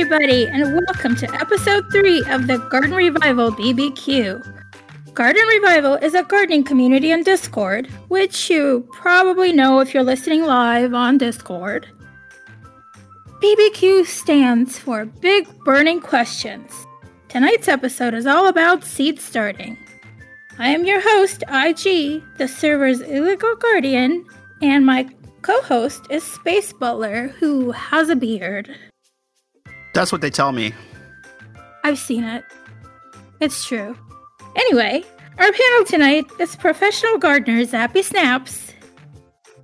everybody, and welcome to episode 3 of the Garden Revival BBQ. Garden Revival is a gardening community on Discord, which you probably know if you're listening live on Discord. BBQ stands for Big Burning Questions. Tonight's episode is all about seed starting. I am your host, IG, the server's illegal guardian, and my co host is Space Butler, who has a beard. That's what they tell me. I've seen it. It's true. Anyway, our panel tonight is professional gardener Zappy Snaps.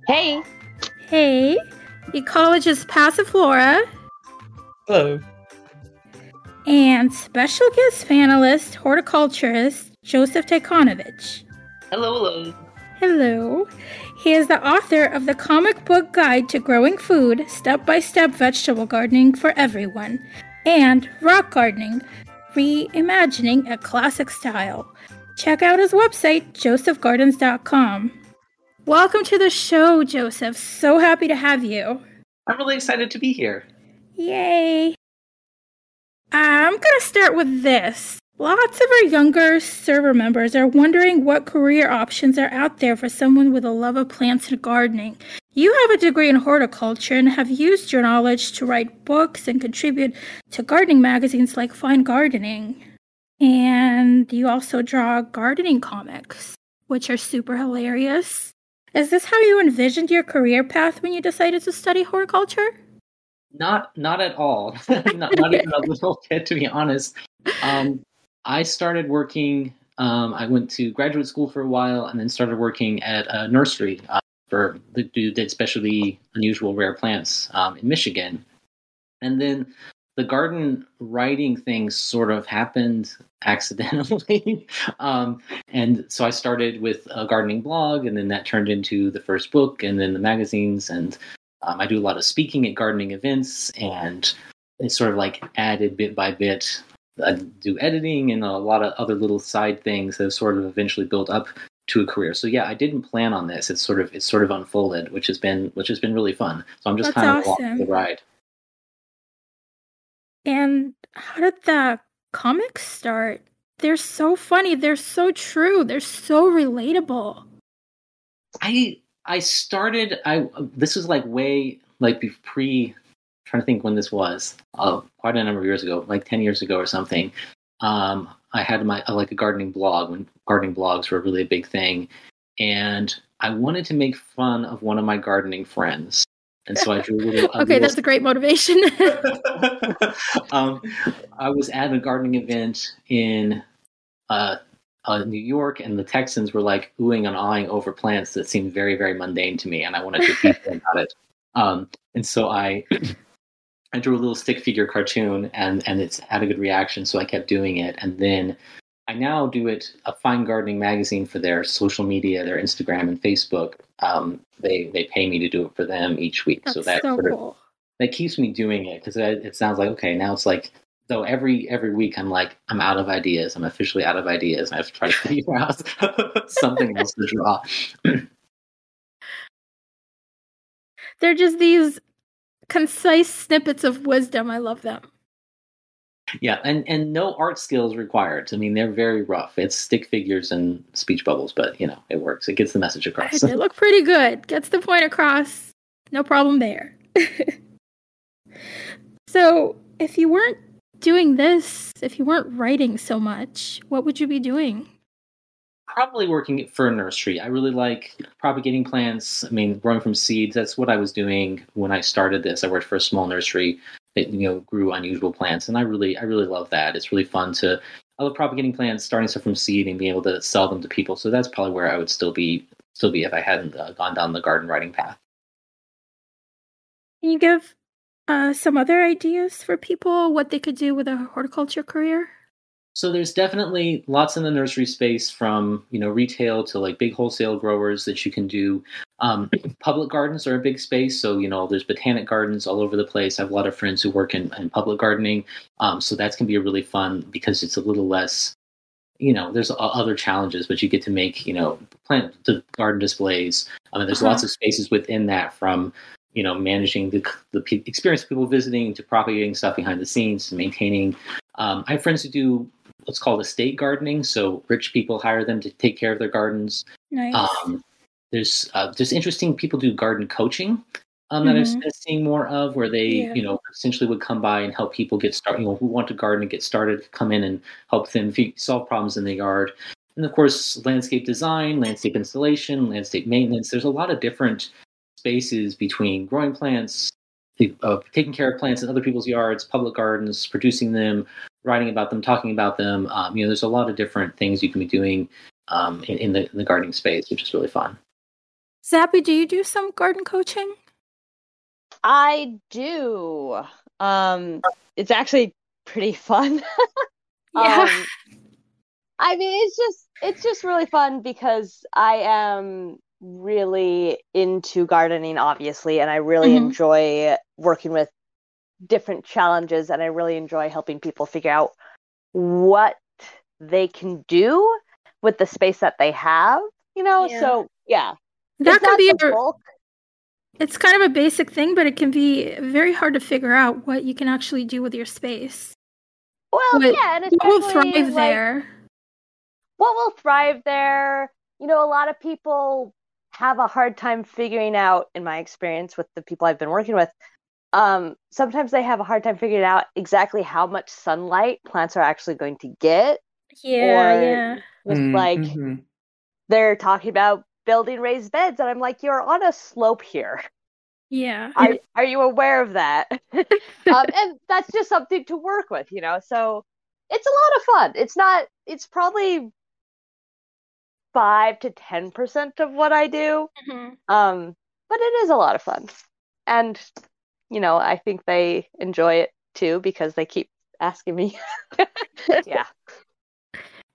Hey. Hey. Ecologist Passiflora. Hello. And special guest panelist, horticulturist Joseph Tychonievich. Hello, hello. Hello. He is the author of the comic book guide to growing food, step by step vegetable gardening for everyone, and rock gardening, reimagining a classic style. Check out his website, josephgardens.com. Welcome to the show, Joseph. So happy to have you. I'm really excited to be here. Yay. I'm going to start with this. Lots of our younger server members are wondering what career options are out there for someone with a love of plants and gardening. You have a degree in horticulture and have used your knowledge to write books and contribute to gardening magazines like Fine Gardening. And you also draw gardening comics, which are super hilarious. Is this how you envisioned your career path when you decided to study horticulture? Not, not at all. not, not even a little bit, to be honest. Um, I started working. Um, I went to graduate school for a while, and then started working at a nursery uh, for the dude did specialty unusual rare plants um, in Michigan, and then the garden writing thing sort of happened accidentally. um, and so I started with a gardening blog, and then that turned into the first book, and then the magazines. And um, I do a lot of speaking at gardening events, and it's sort of like added bit by bit I do editing and a lot of other little side things that have sort of eventually built up to a career. So yeah, I didn't plan on this. It's sort of it's sort of unfolded, which has been which has been really fun. So I'm just That's kind of awesome. along the ride. And how did the comics start? They're so funny. They're so true. They're so relatable. I I started I this was like way like pre trying to think when this was uh, quite a number of years ago, like ten years ago or something. Um, I had my uh, like a gardening blog when gardening blogs were really a big thing, and I wanted to make fun of one of my gardening friends, and so I drew a little. A okay, little, that's a great motivation. um, I was at a gardening event in uh, uh, New York, and the Texans were like oohing and awing over plants that seemed very, very mundane to me, and I wanted to teach them about it. Um, and so I I drew a little stick figure cartoon and and it's had a good reaction, so I kept doing it. And then I now do it a fine gardening magazine for their social media, their Instagram and Facebook. Um, they they pay me to do it for them each week, That's so that so sort of cool. that keeps me doing it because it, it sounds like okay now it's like though every every week I'm like I'm out of ideas. I'm officially out of ideas. I have to try to figure out something else to draw. They're just these concise snippets of wisdom. I love them. Yeah, and and no art skills required. I mean, they're very rough. It's stick figures and speech bubbles, but you know, it works. It gets the message across. They look pretty good. Gets the point across. No problem there. so, if you weren't doing this, if you weren't writing so much, what would you be doing? Probably working for a nursery. I really like propagating plants. I mean, growing from seeds. That's what I was doing when I started this. I worked for a small nursery that you know grew unusual plants, and I really, I really love that. It's really fun to. I love propagating plants, starting stuff from seed, and being able to sell them to people. So that's probably where I would still be, still be if I hadn't uh, gone down the garden writing path. Can you give uh, some other ideas for people what they could do with a horticulture career? So there's definitely lots in the nursery space from you know retail to like big wholesale growers that you can do. Um, public gardens are a big space, so you know there's botanic gardens all over the place. I have a lot of friends who work in, in public gardening, um, so that's can be a really fun because it's a little less. You know, there's other challenges, but you get to make you know plant the garden displays. I mean, there's Uh-huh. lots of spaces within that from you know managing the the pe- experience of people visiting to propagating stuff behind the scenes to maintaining. Um, I have friends who do what's called estate gardening. So rich people hire them to take care of their gardens. Nice. Um, there's uh, there's interesting people do garden coaching um, that Mhm. I've been seeing more of, where they Yeah. you know essentially would come by and help people get started. You know, who want to garden and get started, come in and help them fe- solve problems in the yard. And of course, landscape design, landscape installation, landscape maintenance. There's a lot of different spaces between growing plants, uh, taking care of plants in other people's yards, public gardens, producing them, writing about them, talking about them. Um, you know, there's a lot of different things you can be doing um, in, in, the, in the gardening space, which is really fun. Zappy, do you do some garden coaching? I do. Um, it's actually pretty fun. Yeah. Um, I mean, it's just it's just really fun because I am really into gardening, obviously, and I really Mhm. enjoy working with different challenges, and I really enjoy helping people figure out what they can do with the space that they have. You know, Yeah. so yeah, that it's can be a, bulk. it's kind of a basic thing, but it can be very hard to figure out what you can actually do with your space. Well, What- yeah, and What will thrive like, there? what will thrive there you know a lot of people have a hard time figuring out in my experience with the people i've been working with um, sometimes they have a hard time figuring out exactly how much sunlight plants are actually going to get Yeah, or- yeah. with Mm, like mhm. they're talking about building raised beds and i'm like you're on a slope here Yeah. are, are you aware of that um, and that's just something to work with you know so it's a lot of fun it's not it's probably five to ten percent of what i do Mhm. um but it is a lot of fun and you know i think they enjoy it too because they keep asking me yeah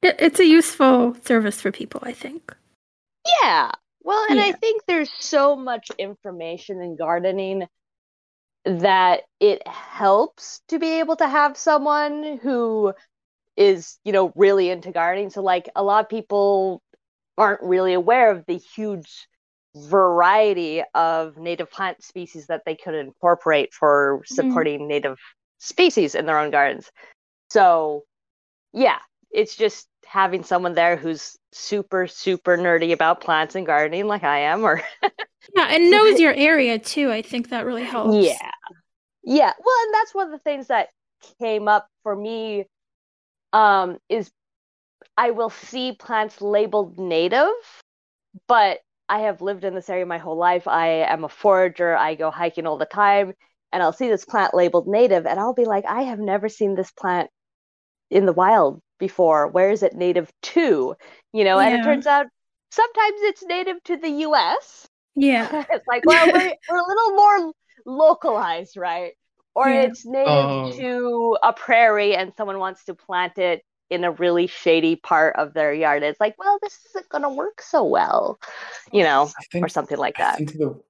it's a useful service for people, I think. Yeah. Well, and I think there's so much information in gardening that it helps to be able to have someone who is, you know, really into gardening. So, like, a lot of people aren't really aware of the huge variety of native plant species that they could incorporate for supporting native species in their own gardens. So, yeah, it's just having someone there who's super, super nerdy about plants and gardening, like I am, or Yeah, and knows your area too. I think that really helps. yeah, yeah. Well, and that's one of the things that came up for me. Um, is I will see plants labeled native, but I have lived in this area my whole life. I am a forager. I go hiking all the time, and I'll see this plant labeled native, and I'll be like, I have never seen this plant in the wild before. Where is it native to? You know, and it turns out sometimes it's native to the U.S. Yeah. it's like, well, we're, we're a little more localized, right? Or Yeah. it's native Oh. to a prairie and someone wants to plant it in a really shady part of their yard. It's like, well, this isn't going to work so well, you know, think or something like that. I that. think the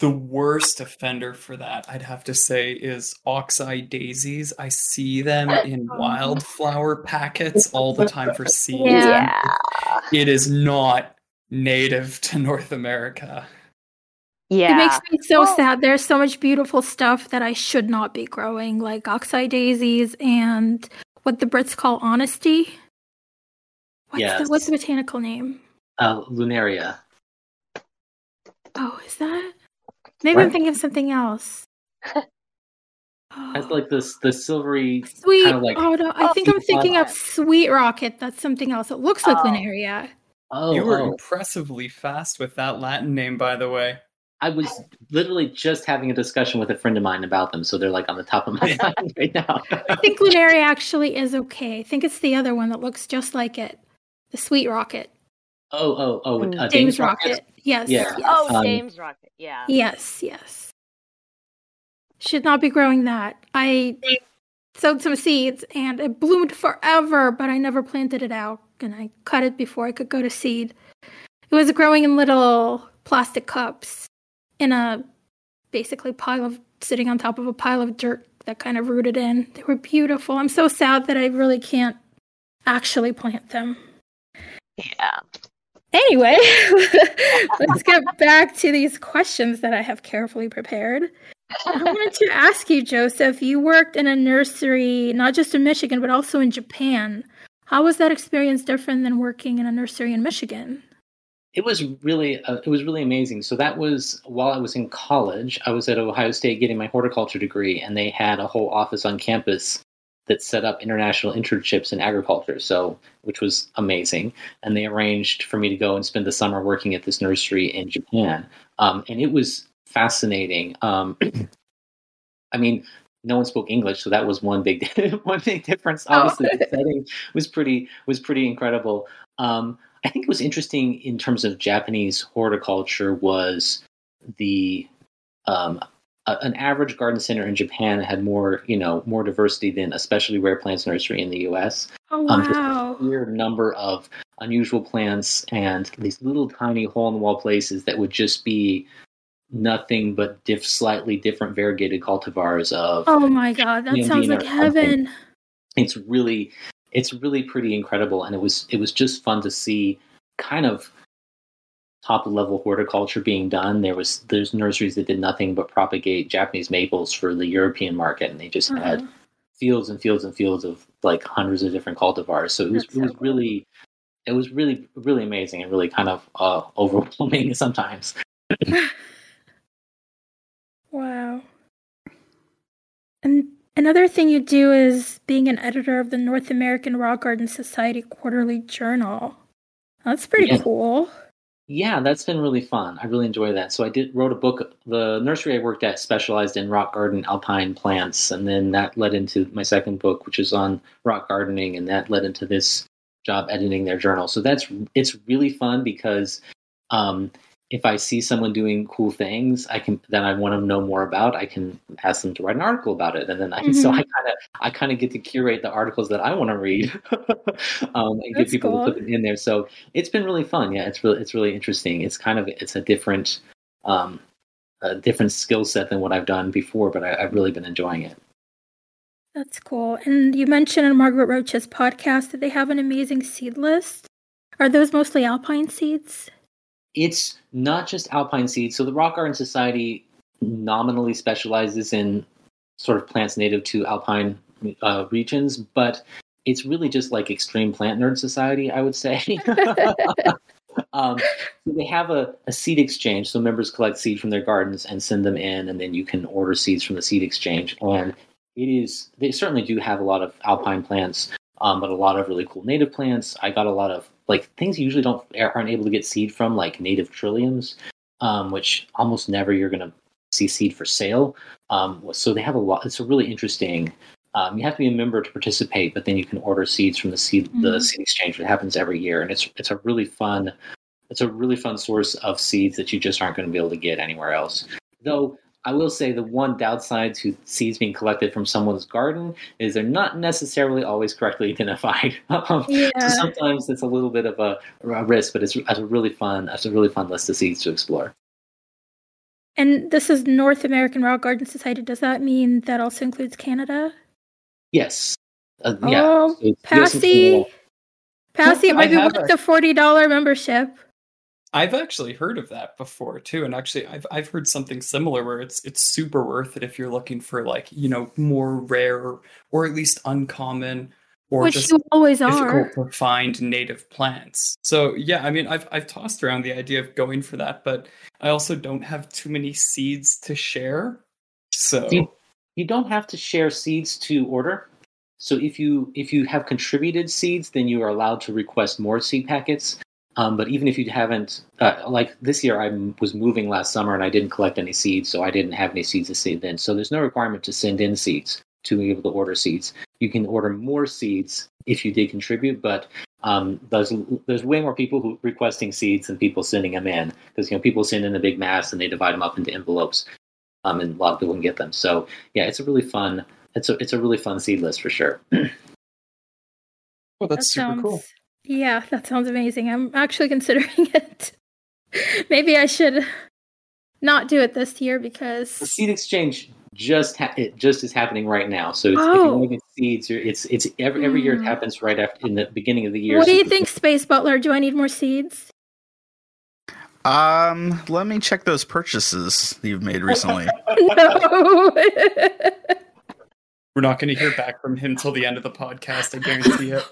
the worst offender for that, I'd have to say, is oxeye daisies. I see them in wildflower packets all the time for seeds. Yeah. Yeah. It is not native to North America. Yeah. It makes me so Well- sad. There's so much beautiful stuff that I should not be growing, like oxeye daisies and what the Brits call honesty. What's, Yes. the, what's the botanical name? Uh, Lunaria. Oh, is that? Maybe I'm thinking of something else. Has Oh, like this the silvery sweet. kind of like oh no, I Oh, think I'm thinking of. Sweet Rocket. That's something else. It looks like Oh. Lunaria. oh, you were oh. impressively fast with that Latin name, by the way. I was literally just having a discussion with a friend of mine about them, so they're like on the top of my mind right now. I think Lunaria actually is okay. I think it's the other one that looks just like it. The Sweet Rocket. oh, oh, oh, Mm. uh, Dame's Rocket. Yes. Yeah. Yes. Oh, Um, Dame's Rocket. Yeah. Yes, yes. Should not be growing that. I sowed some seeds and it bloomed forever, but I never planted it out and I cut it before I could go to seed. It was growing in little plastic cups in a basically pile of sitting on top of a pile of dirt that kind of rooted in. They were beautiful. I'm so sad that I really can't actually plant them. Yeah. Anyway, let's get back to these questions that I have carefully prepared. I wanted to ask you, Joseph, you worked in a nursery, not just in Michigan, but also in Japan. How was that experience different than working in a nursery in Michigan? It was really uh, it was really amazing. So that was while I was in college. I was at Ohio State getting my horticulture degree, and they had a whole office on campus that set up international internships in agriculture. So which was amazing, and they arranged for me to go and spend the summer working at this nursery in Japan. Um, and it was fascinating. Um, I mean, no one spoke English, so that was one big one big difference. Obviously, oh. the setting was pretty was pretty incredible. Um, I think it was interesting in terms of Japanese horticulture was the um, a, an average garden center in Japan had more you know more diversity than especially rare plants nursery in the U.S. Oh um, wow! Um, a number of unusual plants and these little tiny hole in the wall places that would just be nothing but diff, slightly different variegated cultivars of. Oh my god, that sounds like heaven! It's really it's really pretty incredible, and it was it was just fun to see kind of top level horticulture being done. There was there's nurseries that did nothing but propagate Japanese maples for the European market, and they just uh-huh. had fields and fields and fields of like hundreds of different cultivars. So it was That's it was so really it was really really amazing and really kind of uh, overwhelming sometimes. wow. And Another thing you do is being an editor of the North American Rock Garden Society Quarterly Journal. That's pretty yeah. cool. Yeah, that's been really fun. I really enjoy that. So I did wrote a book. The nursery I worked at specialized in rock garden alpine plants, and then that led into my second book, which is on rock gardening, and that led into this job editing their journal. So that's it's really fun because um, if I see someone doing cool things, I can then I want to know more about. I can ask them to write an article about it, and then I mm-hmm. so I kind of I kind of get to curate the articles that I want to read, um, and get people cool. to put them in there. So it's been really fun. Yeah, it's really it's really interesting. It's kind of it's a different um, a different skill set than what I've done before, but I, I've really been enjoying it. That's cool. And you mentioned on Margaret Roach's podcast that they have an amazing seed list. Are those mostly alpine seeds? It's not just alpine seeds. So the Rock Garden Society nominally specializes in sort of plants native to alpine uh, regions, but it's really just like extreme plant nerd society, I would say. um, so they have a, a, seed exchange. So members collect seed from their gardens and send them in, and then you can order seeds from the seed exchange. And it is they certainly do have a lot of alpine plants, um, but a lot of really cool native plants. I got a lot of like things you usually don't aren't able to get seed from, like native trilliums, um, which almost never you're going to see seed for sale. Um, so they have a lot. It's a really interesting. Um, you have to be a member to participate, but then you can order seeds from the seed mm-hmm. the seed exchange that happens every year, and it's it's a really fun. It's a really fun source of seeds that you just aren't going to be able to get anywhere else. Though I will say the one downside to seeds being collected from someone's garden is they're not necessarily always correctly identified. Um, yeah. so sometimes it's a little bit of a, a risk, but it's, it's a really fun it's a really fun list of seeds to explore. And this is North American Rock Garden Society. Does that mean that also includes Canada? Yes. Uh, oh, yeah. So Passi. Passi, it might be worth the forty dollar membership. I've actually heard of that before too, and actually I've I've heard something similar where it's it's super worth it if you're looking for like you know more rare or at least uncommon or Which just you always difficult are. to find native plants. So yeah, I mean I've I've tossed around the idea of going for that, but I also don't have too many seeds to share. So you, you don't have to share seeds to order. So if you if you have contributed seeds, then you are allowed to request more seed packets. Um, but even if you haven't, uh, like this year, I was moving last summer and I didn't collect any seeds, so I didn't have any seeds to send in. So there's no requirement to send in seeds to be able to order seeds. You can order more seeds if you did contribute, but um, there's there's way more people who requesting seeds than people sending them in because you know people send in a big mass and they divide them up into envelopes, um, and a lot of people can get them. So yeah, it's a really fun it's a it's a really fun seed list for sure. well, that's that super sounds, cool. Yeah, that sounds amazing. I'm actually considering it. Maybe I should not do it this year because the seed exchange just ha- it just is happening right now. So it's, oh. if you want to get seeds, it's it's every every mm. year it hmm. happens right after in the beginning of the year. What so do you think, Space Butler? Do I need more seeds? Um, let me check those purchases you've made recently. no. We're not going to hear back from him till the end of the podcast. I guarantee it.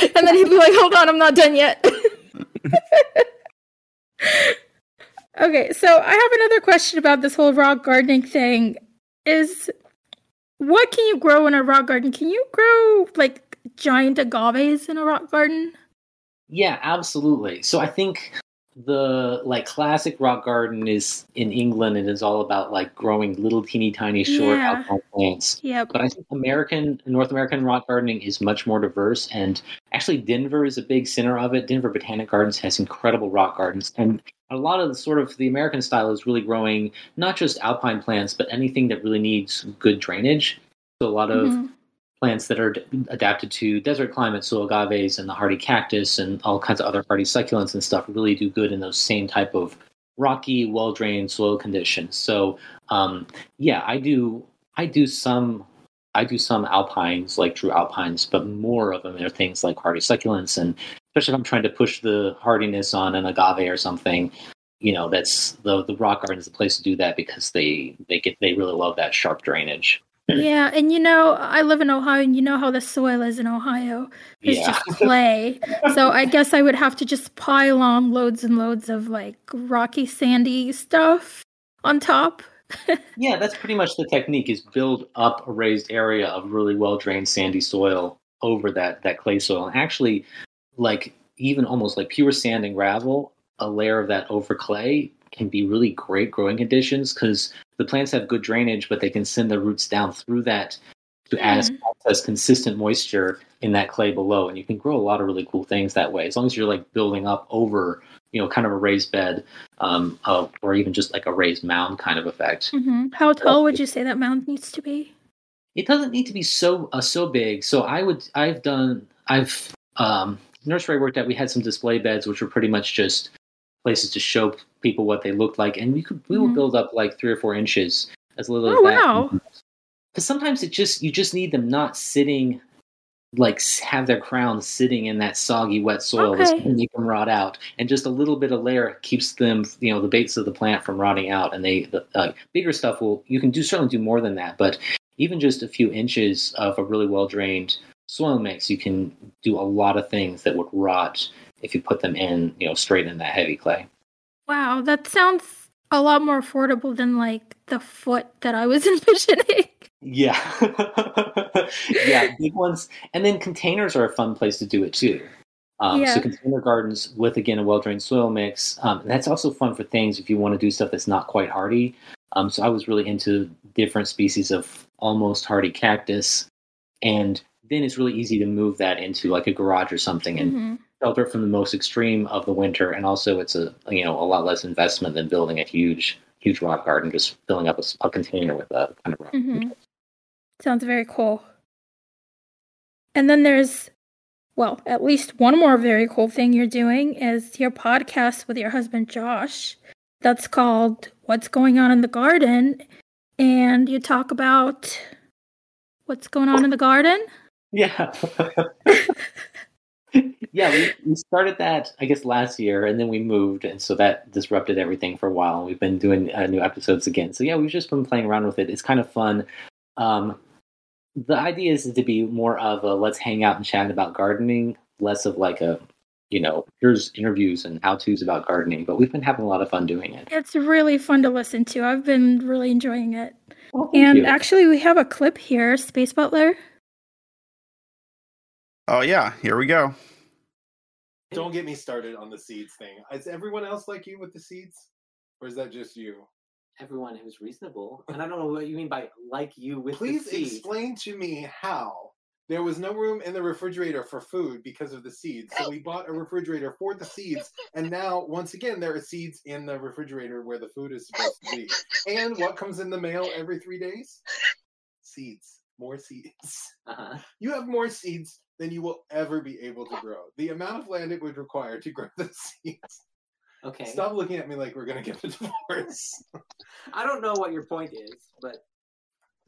and then he'd be like, hold on, I'm not done yet. okay, so I have another question about this whole rock gardening thing. Is what can you grow in a rock garden? Can you grow like giant agaves in a rock garden? Yeah, absolutely. So I think the like classic rock garden is in England. And it is all about like growing little teeny tiny short Yeah. alpine plants. Yep. But I think American North American rock gardening is much more diverse, and actually Denver is a big center of it. Denver Botanic Gardens has incredible rock gardens, and a lot of the sort of the American style is really growing not just alpine plants, but anything that really needs good drainage. So a lot of Mhm. Plants that are adapted to desert climates, so agaves and the hardy cactus and all kinds of other hardy succulents and stuff really do good in those same type of rocky, well drained soil conditions. So um, yeah, I do I do some I do some alpines like true alpines, but more of them are things like hardy succulents and especially if I'm trying to push the hardiness on an agave or something. You know, that's the the rock garden is the place to do that because they they get they really love that sharp drainage. Yeah, and you know, I live in Ohio, and you know how the soil is in Ohio. It's Yeah. just clay. so I guess I would have to just pile on loads and loads of like rocky, sandy stuff on top. Yeah, that's pretty much the technique is build up a raised area of really well drained sandy soil over that that clay soil. And actually like even almost like pure sand and gravel, a layer of that over clay can be really great growing conditions because the plants have good drainage, but they can send their roots down through that to as, as consistent moisture in that clay below. And you can grow a lot of really cool things that way. As long as you're like building up over, you know, kind of a raised bed, um, of, or even just like a raised mound kind of effect. hmm How tall would you say that mound needs to be? It doesn't need to be so uh, so big. So I would I've done I've um, nursery I worked at. We had some display beds, which were pretty much just places to show people what they looked like, and we could we would Mhm. build up like three or four inches as little Oh, as that. wow. Because sometimes it just you just need them not sitting like have their crown sitting in that soggy wet soil that's Okay. going to make them rot out and just a little bit of layer keeps them you know the base of the plant from rotting out and they the uh, bigger stuff will you can do certainly do more than that but even just a few inches of a really well drained soil mix you can do a lot of things that would rot if you put them in you know straight in that heavy clay Wow, that sounds a lot more affordable than like the foot that I was envisioning. Yeah. yeah, big ones. And then containers are a fun place to do it too. Um, Yeah. So container gardens with again a well drained soil mix. Um, that's also fun for things if you want to do stuff that's not quite hardy. Um, so I was really into different species of almost hardy cactus, and then it's really easy to move that into like a garage or something and Mhm. Shelter from the most extreme of the winter. And also, it's a you know a lot less investment than building a huge huge rock garden, just filling up a container with a kind of rock. Mhm. Sounds very cool. And then there's, well, at least one more very cool thing you're doing is your podcast with your husband Josh. That's called What's Going On in the Garden. And you talk about what's going on in the garden. Yeah. yeah, we, we started that, I guess, last year, and then we moved, and so that disrupted everything for a while. And we've been doing uh, new episodes again. So, yeah, we've just been playing around with it. It's kind of fun. Um, the idea is to be more of a let's hang out and chat about gardening, less of like a, you know, here's interviews and how to's about gardening. But we've been having a lot of fun doing it. It's really fun to listen to. I've been really enjoying it. Well, And you. actually, we have a clip here, Space Butler. Oh yeah, here we go. Don't get me started on the seeds thing. Is everyone else like you with the seeds? Or is that just you? everyone who's reasonable. And I don't know what you mean by like you with Please the seed. explain to me how there was no room in the refrigerator for food because of the seeds. So we bought a refrigerator for the seeds, and now once again there are seeds in the refrigerator where the food is supposed to be. And what comes in the mail every three days? Seeds. More seeds. Uh-huh. You have more seeds than you will ever be able to grow. The amount of land it would require to grow those seeds. Okay. Stop looking at me like we're gonna get a divorce. I don't know what your point is, but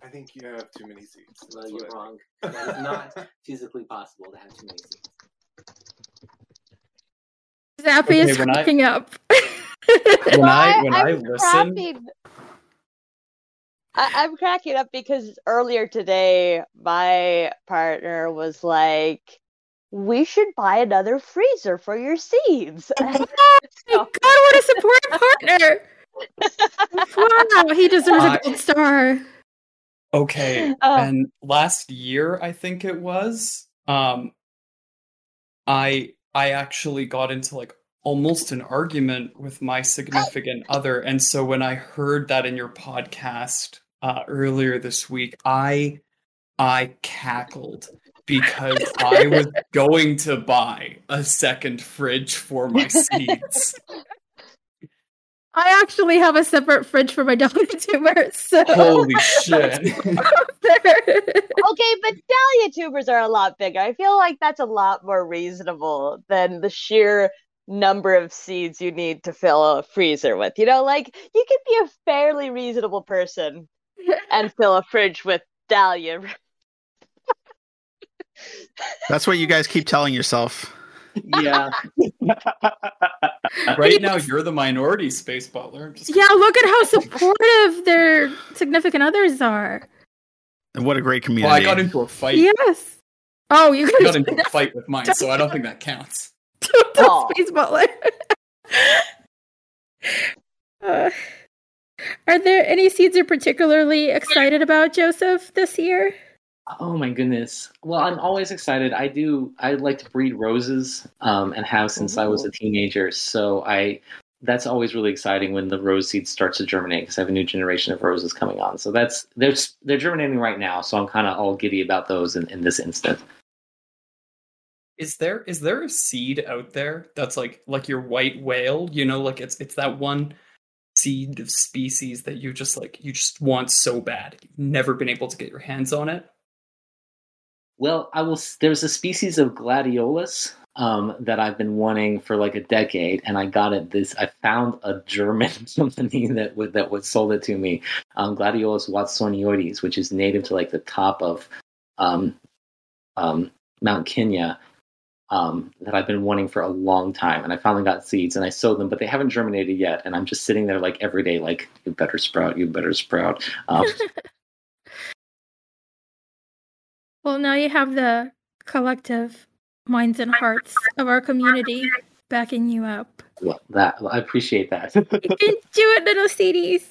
I think you have too many seeds. well, That's you're wrong. think. That is not physically possible to have too many seeds. Zappy Okay, is when I- cracking up. When I when I I'm listen, cracking- I, I'm cracking up because earlier today, my partner was like, "We should buy another freezer for your seeds." Oh my god, what a supportive partner! Wow, he deserves a gold star. Okay, Oh. and last year I think it was, um, I I actually got into like almost an argument with my significant other, and so when I heard that in your podcast uh, earlier this week, I I cackled because I was going to buy a second fridge for my seeds. I actually have a separate fridge for my dahlia tubers. So Holy shit! okay, but dahlia tubers are a lot bigger. I feel like that's a lot more reasonable than the sheer number of seeds you need to fill a freezer with. You know, like you can be a fairly reasonable person and fill a fridge with dahlia. That's what you guys keep telling yourself. Yeah. right now, you're the minority space butler. Just yeah, look at how supportive their significant others are. And what a great community. Well, I got into a fight. Yes. Oh, you I got into a fight with mine, so I don't think that counts. Don't. Space Butler. Uh, are there any seeds you're particularly excited about, Joseph, this year? Oh my goodness. Well, I'm always excited. I do I like to breed roses um and have since I was a teenager. So I that's always really exciting when the rose seed starts to germinate because I have a new generation of roses coming on. So that's they're they're germinating right now, so I'm kind of all giddy about those in, in this instant. Is there is there a seed out there that's like like your white whale? You know, like it's it's that one seed of species that you just like you just want so bad. You've never been able to get your hands on it. Well, I will. There's a species of gladiolus um, that I've been wanting for like a decade, and I got it. This I found a German company that would that would sold it to me. Um, gladiolus watsonioides, which is native to like the top of um, um, Mount Kenya. Um, that I've been wanting for a long time, and I finally got seeds, and I sowed them, but they haven't germinated yet. And I'm just sitting there like every day, like you better sprout, you better sprout. Um, Well, now you have the collective minds and hearts of our community backing you up. well, that I appreciate that. You can do it, little seedies.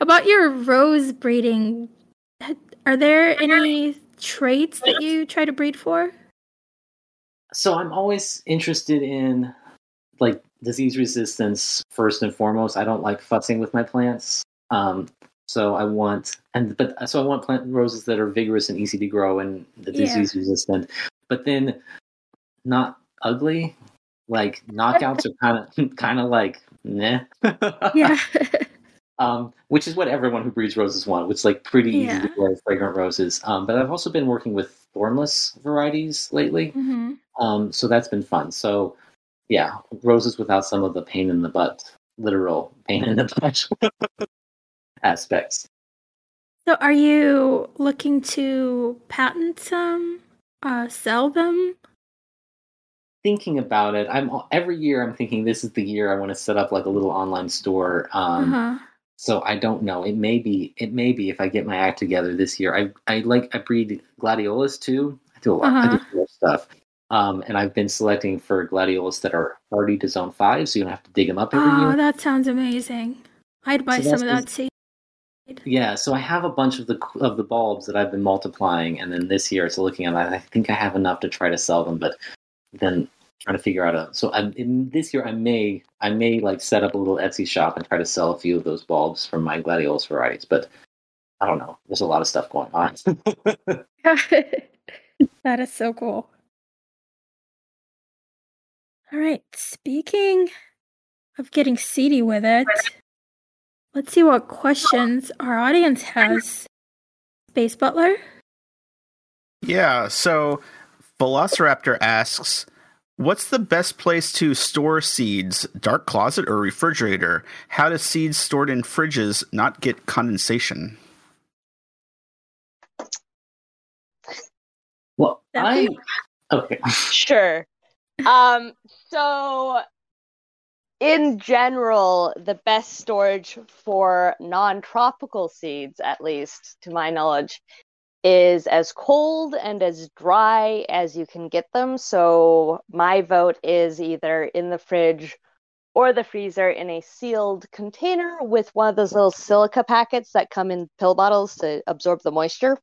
About your rose breeding, are there any traits that you try to breed for? So i'm always interested in like disease resistance first and foremost i don't like fussing with my plants um so i want and but so i want plant roses that are vigorous and easy to grow and the Yeah. disease resistant but then not ugly like knockouts are kind of kind of like nah Yeah. um, which is what everyone who breeds roses want. It's like pretty easy to grow fragrant roses. Um, but I've also been working with thornless varieties lately. hmm Um, so that's been fun. So yeah, roses without some of the pain in the butt, literal pain in the butt aspects. So, are you looking to patent some, uh, sell them? Thinking about it, I'm every year I'm thinking this is the year I want to set up like a little online store. Um, uh-huh. So I don't know. It may be. It may be if I get my act together this year. I I like I breed gladiolus too. I do a lot. I do Uh-huh. a lot of stuff. Um, and I've been selecting for gladiolus that are hardy to zone five, so you don't have to dig them up every Oh, year. that sounds amazing. I'd buy So some of that seed. Yeah, so I have a bunch of the of the bulbs that I've been multiplying, and then this year, it's looking at I think I have enough to try to sell them, but then trying to figure out a. So I'm in this year, I may I may like set up a little Etsy shop and try to sell a few of those bulbs from my gladiolus varieties, but I don't know. There's a lot of stuff going on. that is so cool. All right, speaking of getting seedy with it, let's see what questions our audience has. Space Butler? Yeah, so Velociraptor asks, What's the best place to store seeds? Dark closet or refrigerator? How do seeds stored in fridges not get condensation? well, I be- okay. Sure. Um, so in general, the best storage for non tropical seeds, at least to my knowledge, is as cold and as dry as you can get them. So my vote is either in the fridge or the freezer in a sealed container with one of those little silica packets that come in pill bottles to absorb the moisture. Is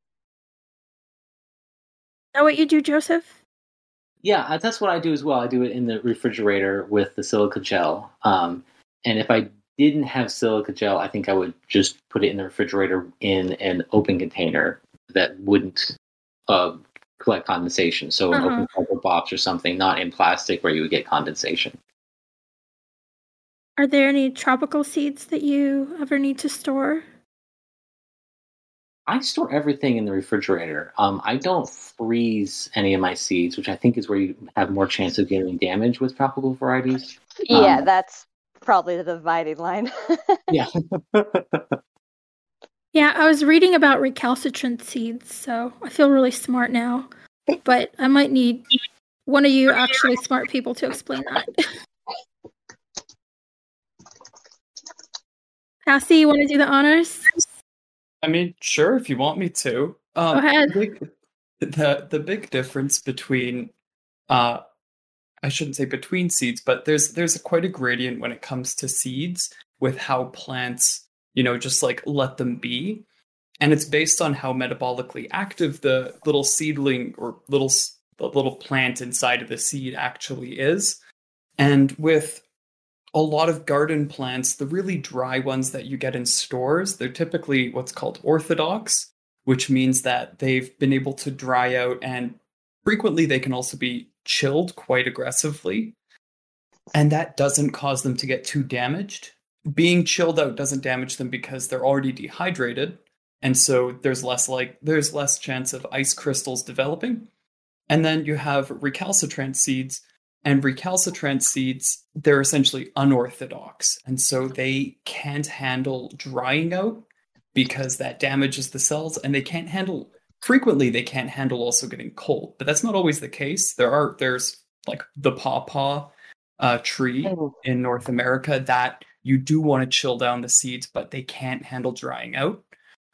that what you do, Joseph? Yeah, uh, that's what I do as well. I do it in the refrigerator with the silica gel. Um, and if I didn't have silica gel, I think I would just put it in the refrigerator in an open container that wouldn't uh, collect condensation. So an Uh-huh. open cardboard box or something, not in plastic where you would get condensation. Are there any tropical seeds that you ever need to store? I store everything in the refrigerator. Um, I don't freeze any of my seeds, which I think is where you have more chance of getting damage with tropical varieties. Yeah, Um, that's probably the dividing line. Yeah. Yeah, I was reading about recalcitrant seeds, so I feel really smart now. But I might need one of you actually smart people to explain that. Passi, you want to do the honors? I mean, sure, if you want me to. Um, Go ahead. The big, the, the big difference between, uh, I shouldn't say between seeds, but there's there's a, quite a gradient when it comes to seeds with how plants, you know, just like let them be, and it's based on how metabolically active the little seedling or little the little plant inside of the seed actually is, and with a lot of garden plants, the really dry ones that you get in stores, they're typically what's called orthodox, which means that they've been able to dry out and frequently they can also be chilled quite aggressively. And that doesn't cause them to get too damaged. Being chilled out doesn't damage them because they're already dehydrated. And so there's less like there's less chance of ice crystals developing. And then you have recalcitrant seeds, and recalcitrant seeds, they're essentially unorthodox. And so they can't handle drying out because that damages the cells, and they can't handle frequently they can't handle also getting cold. But that's not always the case. There are there's like the pawpaw uh, tree Oh. in North America that you do want to chill down the seeds, but they can't handle drying out.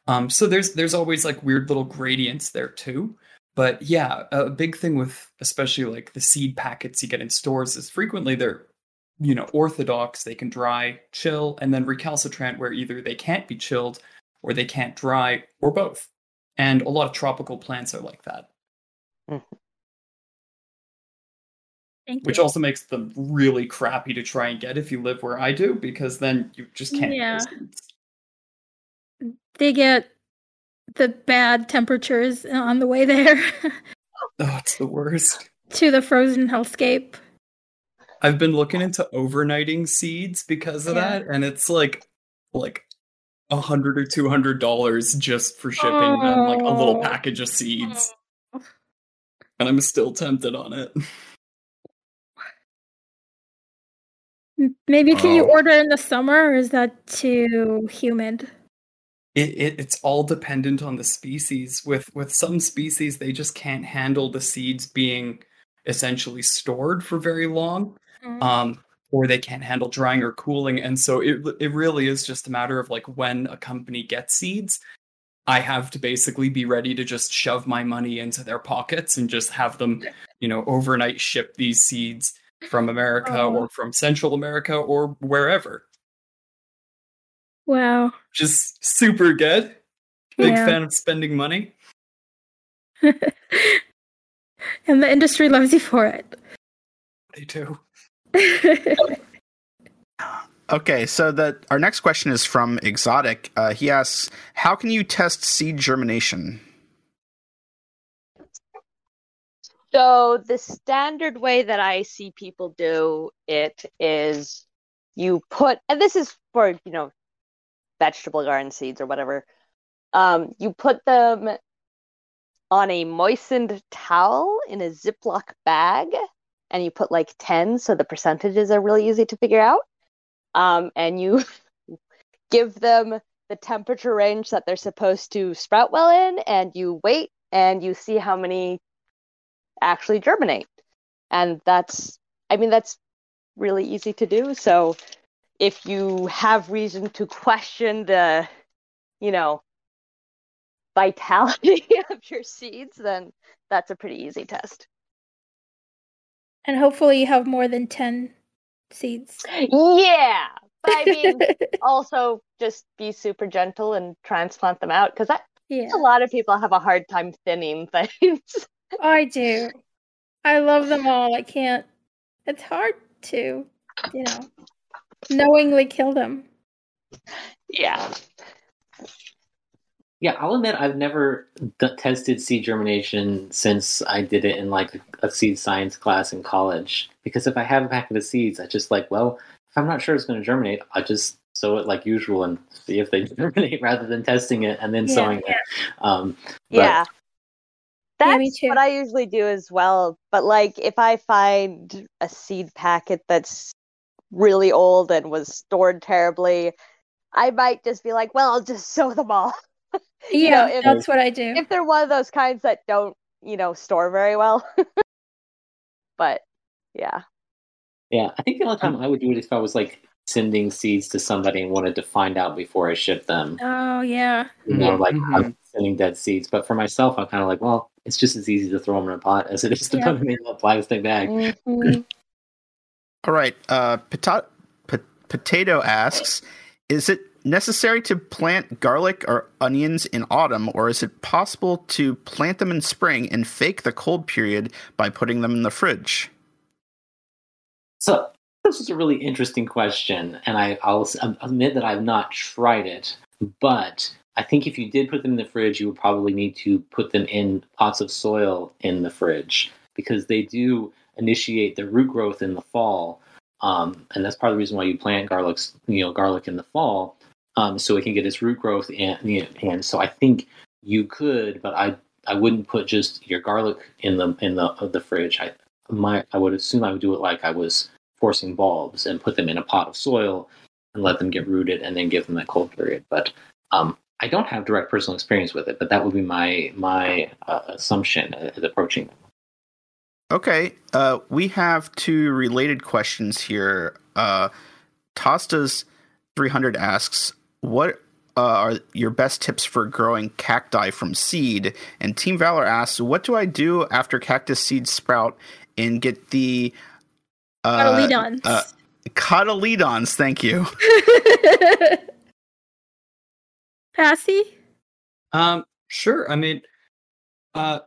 Um, so there's there's always like weird little gradients there too. But yeah, a big thing with especially like the seed packets you get in stores is frequently they're you know orthodox, they can dry, chill, and then recalcitrant where either they can't be chilled or they can't dry or both. And a lot of tropical plants are like that, Thank which you. also makes them really crappy to try and get if you live where I do because then you just can't. Yeah. They get the bad temperatures on the way there Oh, it's the worst. to the frozen hellscape. I've been looking into overnighting seeds because of Yeah. that, and it's like like a hundred or two hundred dollars just for shipping them like a little Oh. package of seeds. Oh. And I'm still tempted on it. Maybe can you Oh. order in the summer or is that too humid? It, it it's all dependent on the species. With with some species, they just can't handle the seeds being essentially stored for very long. Mm. um, or they can't handle drying or cooling. And so it it really is just a matter of like when a company gets seeds, I have to basically be ready to just shove my money into their pockets and just have them, you know, overnight ship these seeds from America Oh. or from Central America or wherever. Wow. Just super good. Big Yeah. fan of spending money. and the industry loves you for it. They do. Okay, so that our next question is from Exotic. Uh, he asks, "How can you test seed germination?" So the standard way that I see people do it is you put, and this is for, you know, vegetable garden seeds or whatever. Um, you put them on a moistened towel in a Ziploc bag, and you put like 10, so the percentages are really easy to figure out. Um, and you give them the temperature range that they're supposed to sprout well in, and you wait and you see how many actually germinate. And that's, I mean, that's really easy to do. So if you have reason to question the, you know, vitality of your seeds, then that's a pretty easy test. And hopefully you have more than 10 seeds. Yeah. But I mean, also just be super gentle and transplant them out because yeah. a lot of people have a hard time thinning things. I do. I love them all. I can't. It's hard to, you know, knowingly kill them. yeah. Yeah, I'll admit I've never d- tested seed germination since I did it in like a seed science class in college. Because if I have a packet of seeds, I just like, well, if I'm not sure it's going to germinate, I just sow it like usual and see if they germinate rather than testing it and then Yeah, sowing it. Um, but- Yeah. Yeah, me That's too. what I usually do as well. But like if I find a seed packet that's really old and was stored terribly, I might just be like, well, I'll just sow them all. Yeah, know, if- that's what I do. if they're one of those kinds that don't, you know, store very well. but yeah. Yeah, I think the only um, time I would do it is if I was like sending seeds to somebody and wanted to find out before I ship them. oh, yeah. You know, like Mhm. I'm sending dead seeds. But for myself, I'm kind of like, well, it's just as easy to throw them in a pot as it is to Yeah. put them in a plastic bag. Mhm. All right. Uh, Pota- P- Potato asks Is it necessary to plant garlic or onions in autumn, or is it possible to plant them in spring and fake the cold period by putting them in the fridge? So this is a really interesting question, and I, I'll admit that I've not tried it. But I think if you did put them in the fridge, you would probably need to put them in pots of soil in the fridge because they do initiate the root growth in the fall, um, and that's part of the reason why you plant garlics, you know, garlic in the fall, um, so it can get its root growth. And, you know, and so I think you could, but I I wouldn't put just your garlic in the in the the fridge. I my I would assume I would do it like I was forcing bulbs and put them in a pot of soil and let them get rooted and then give them that cold period. But um, I don't have direct personal experience with it, but that would be my my uh, assumption as approaching them. Okay. Uh, we have two related questions here. Uh, Tostas 300 asks, What uh, are your best tips for growing cacti from seed? And Team Valor asks, What do I do after cactus seeds sprout and get the uh, Cotyledons. uh, cotyledons? Thank you. Passi? Um, sure. I mean, uh,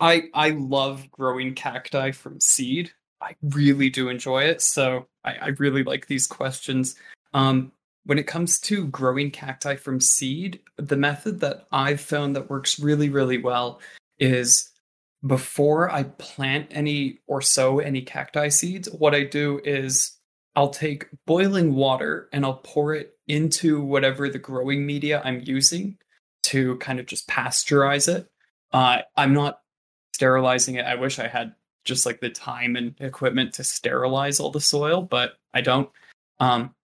I I love growing cacti from seed. I really do enjoy it. So I, I really like these questions. Um, when it comes to growing cacti from seed, the method that I've found that works really, really well is before I plant any or sow any cacti seeds, what I do is I'll take boiling water and I'll pour it into whatever the growing media I'm using to kind of just pasteurize it. Uh, I'm not sterilizing it. I wish I had just like the time and equipment to sterilize all the soil, but I don't. Um,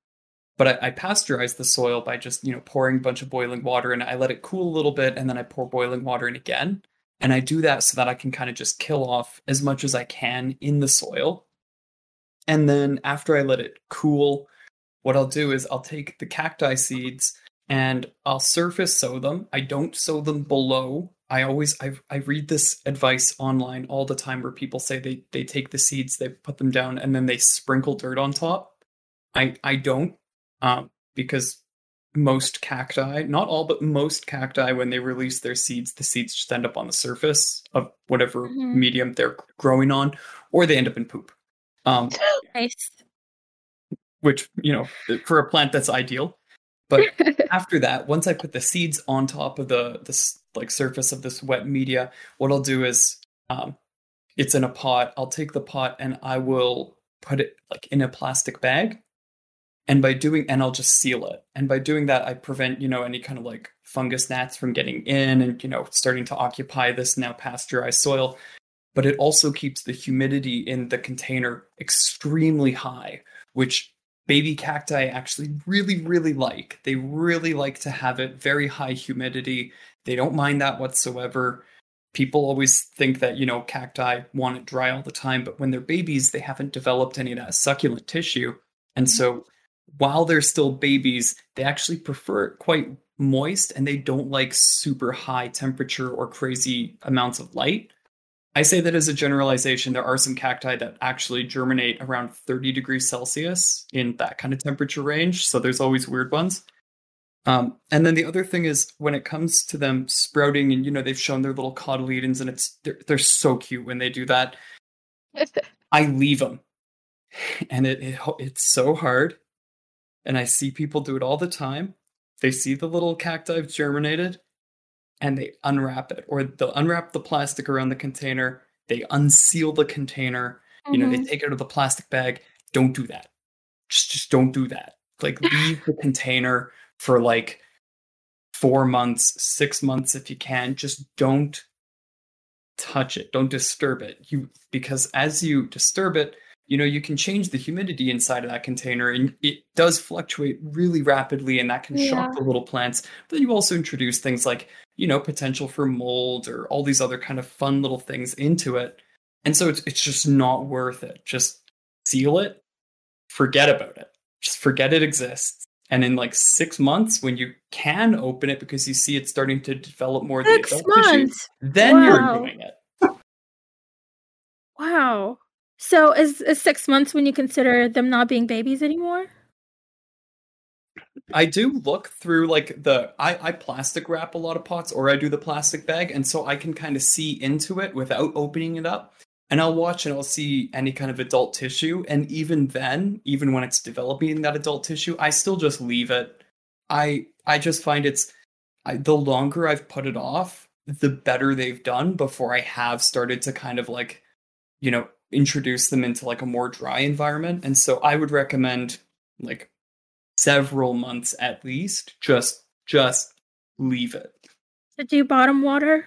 but I, I pasteurize the soil by just you know pouring a bunch of boiling water and I let it cool a little bit, and then I pour boiling water in again. And I do that so that I can kind of just kill off as much as I can in the soil. And then after I let it cool, what I'll do is I'll take the cacti seeds and I'll surface sow them. I don't sow them below. I always I I read this advice online all the time where people say they they take the seeds, they put them down, and then they sprinkle dirt on top. I I don't, um, because most cacti, not all, but most cacti, when they release their seeds, the seeds just end up on the surface of whatever Mhm. medium they're growing on, or they end up in poop. Um, Nice. which you know for a plant that's ideal but after that once i put the seeds on top of the this like surface of this wet media what i'll do is um it's in a pot i'll take the pot and i will put it like in a plastic bag and by doing and i'll just seal it and by doing that i prevent you know any kind of like fungus gnats from getting in and you know starting to occupy this now pasteurized soil but it also keeps the humidity in the container extremely high which baby cacti actually really, really like. They really like to have it very high humidity. They don't mind that whatsoever. people always think that, you know, cacti want it dry all the time, but when they're babies, they haven't developed any of that succulent tissue. And so while they're still babies, they actually prefer it quite moist and they don't like super high temperature or crazy amounts of light. I say that as a generalization. There are some cacti that actually germinate around 30 degrees Celsius in that kind of temperature range. So there's always weird ones. Um, and then the other thing is when it comes to them sprouting, and you know they've shown their little cotyledons, and it's they're, they're so cute when they do that. I leave them, and it, it it's so hard. And I see people do it all the time. They see the little cacti germinated, and they unwrap it, or they'll unwrap the plastic around the container. They unseal the container. You know, they Mhm. take it out of the plastic bag. Don't do that. Just just don't do that. Like leave the container for like four months, six months if you can. Just don't touch it. Don't disturb it. You because as you disturb it, you know, you can change the humidity inside of that container and it does fluctuate really rapidly and that can shock the little plants. But you also introduce things like, you know, potential for mold or all these other kind of fun little things into it. And so it's it's just not worth it. Just seal it, forget about it. Just forget it exists. And in like six months, when you can open it because you see it's starting to develop more of the Six adult tissue, months. then Wow. you're doing it. Wow. So is, is six months when you consider them not being babies anymore? I do look through like the I, I plastic wrap a lot of pots or I do the plastic bag and so I can kind of see into it without opening it up and I'll watch and I'll see any kind of adult tissue and even then even when it's developing that adult tissue I still just leave it I I just find it's I, the longer I've put it off the better they've done before I have started to kind of like you know introduce them into like a more dry environment. And so I would recommend like several months at least just just leave it. So do you bottom water?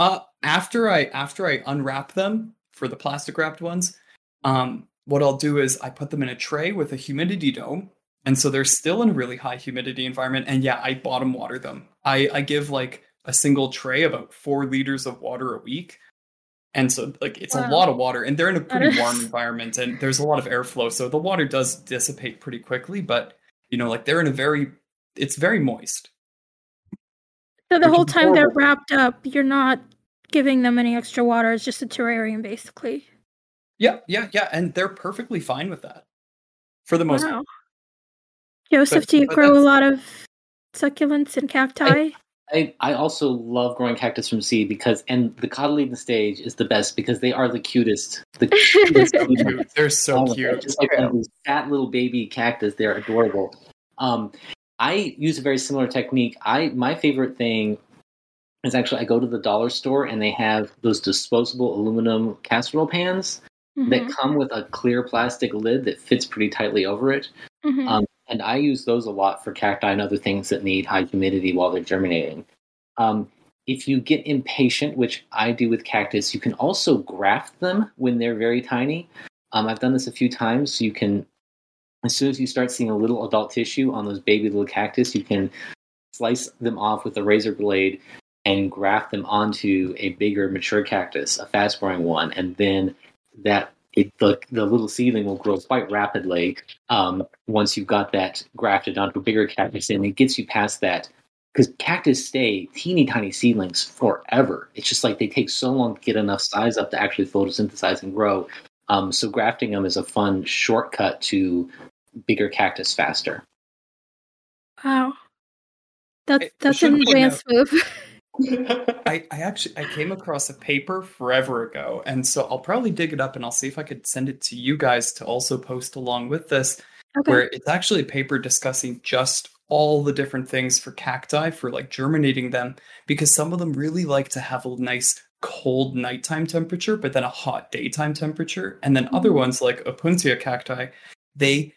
uh after i after i unwrap them for the plastic wrapped ones um what i'll do is i put them in a tray with a humidity dome. And so they're still in a really high humidity environment. And yeah i bottom water them. I i give like a single tray about four liters of water a week and so like it's a lot of water and they're in a pretty warm environment and there's a lot of airflow so the water does dissipate pretty quickly but you know like they're in a very it's very moist So the whole time they're wrapped up, you're not giving them any extra water. It's just a terrarium, basically. yeah yeah yeah and they're perfectly fine with that for the most Wow. Joseph, But- do you grow a lot of succulents and cacti? I, I I also love growing cactus from seed because and the cotyledon stage is the best because they are the cutest. The cutest of them cute. They're so all. cute. Just like one these fat little baby cactus, they're adorable. Um, I use a very similar technique. I my favorite thing is actually I go to the dollar store and they have those disposable aluminum casserole pans Mhm, that come with a clear plastic lid that fits pretty tightly over it. mhm. Um, and I use those a lot for cacti and other things that need high humidity while they're germinating. Um, if you get impatient, which I do with cactus, you can also graft them when they're very tiny. Um, I've done this a few times. So you can, as soon as you start seeing a little adult tissue on those baby little cactus, you can slice them off with a razor blade and graft them onto a bigger mature cactus, a fast growing one, and then that it, the the little seedling will grow quite rapidly um, once you've got that grafted onto a bigger cactus, and it gets you past that because cactus stay teeny tiny seedlings forever. It's just like they take so long to get enough size up to actually photosynthesize and grow. Um, so grafting them is a fun shortcut to bigger cactus faster. Wow. That's I- I that's an advanced move. I, I actually I came across a paper forever ago, and so I'll probably dig it up and I'll see if I could send it to you guys to also post along with this, Okay. where it's actually a paper discussing just all the different things for cacti for like germinating them, because some of them really like to have a nice cold nighttime temperature, but then a hot daytime temperature, and then other Mhm. ones like Opuntia cacti, they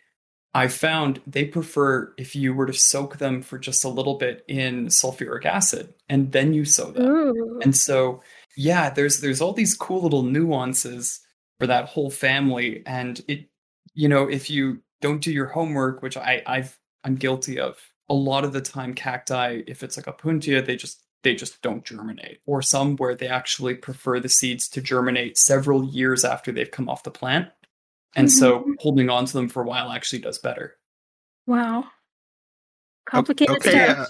I found they prefer if you were to soak them for just a little bit in sulfuric acid and then you sow them. Ooh. And so, yeah, there's there's all these cool little nuances for that whole family, and it, you know, if you don't do your homework, which I I've I'm guilty of, a lot of the time cacti, if it's like Opuntia, they just they just don't germinate, or some where they actually prefer the seeds to germinate several years after they've come off the plant. And so holding on to them for a while actually does better. Wow. Complicated okay, stuff.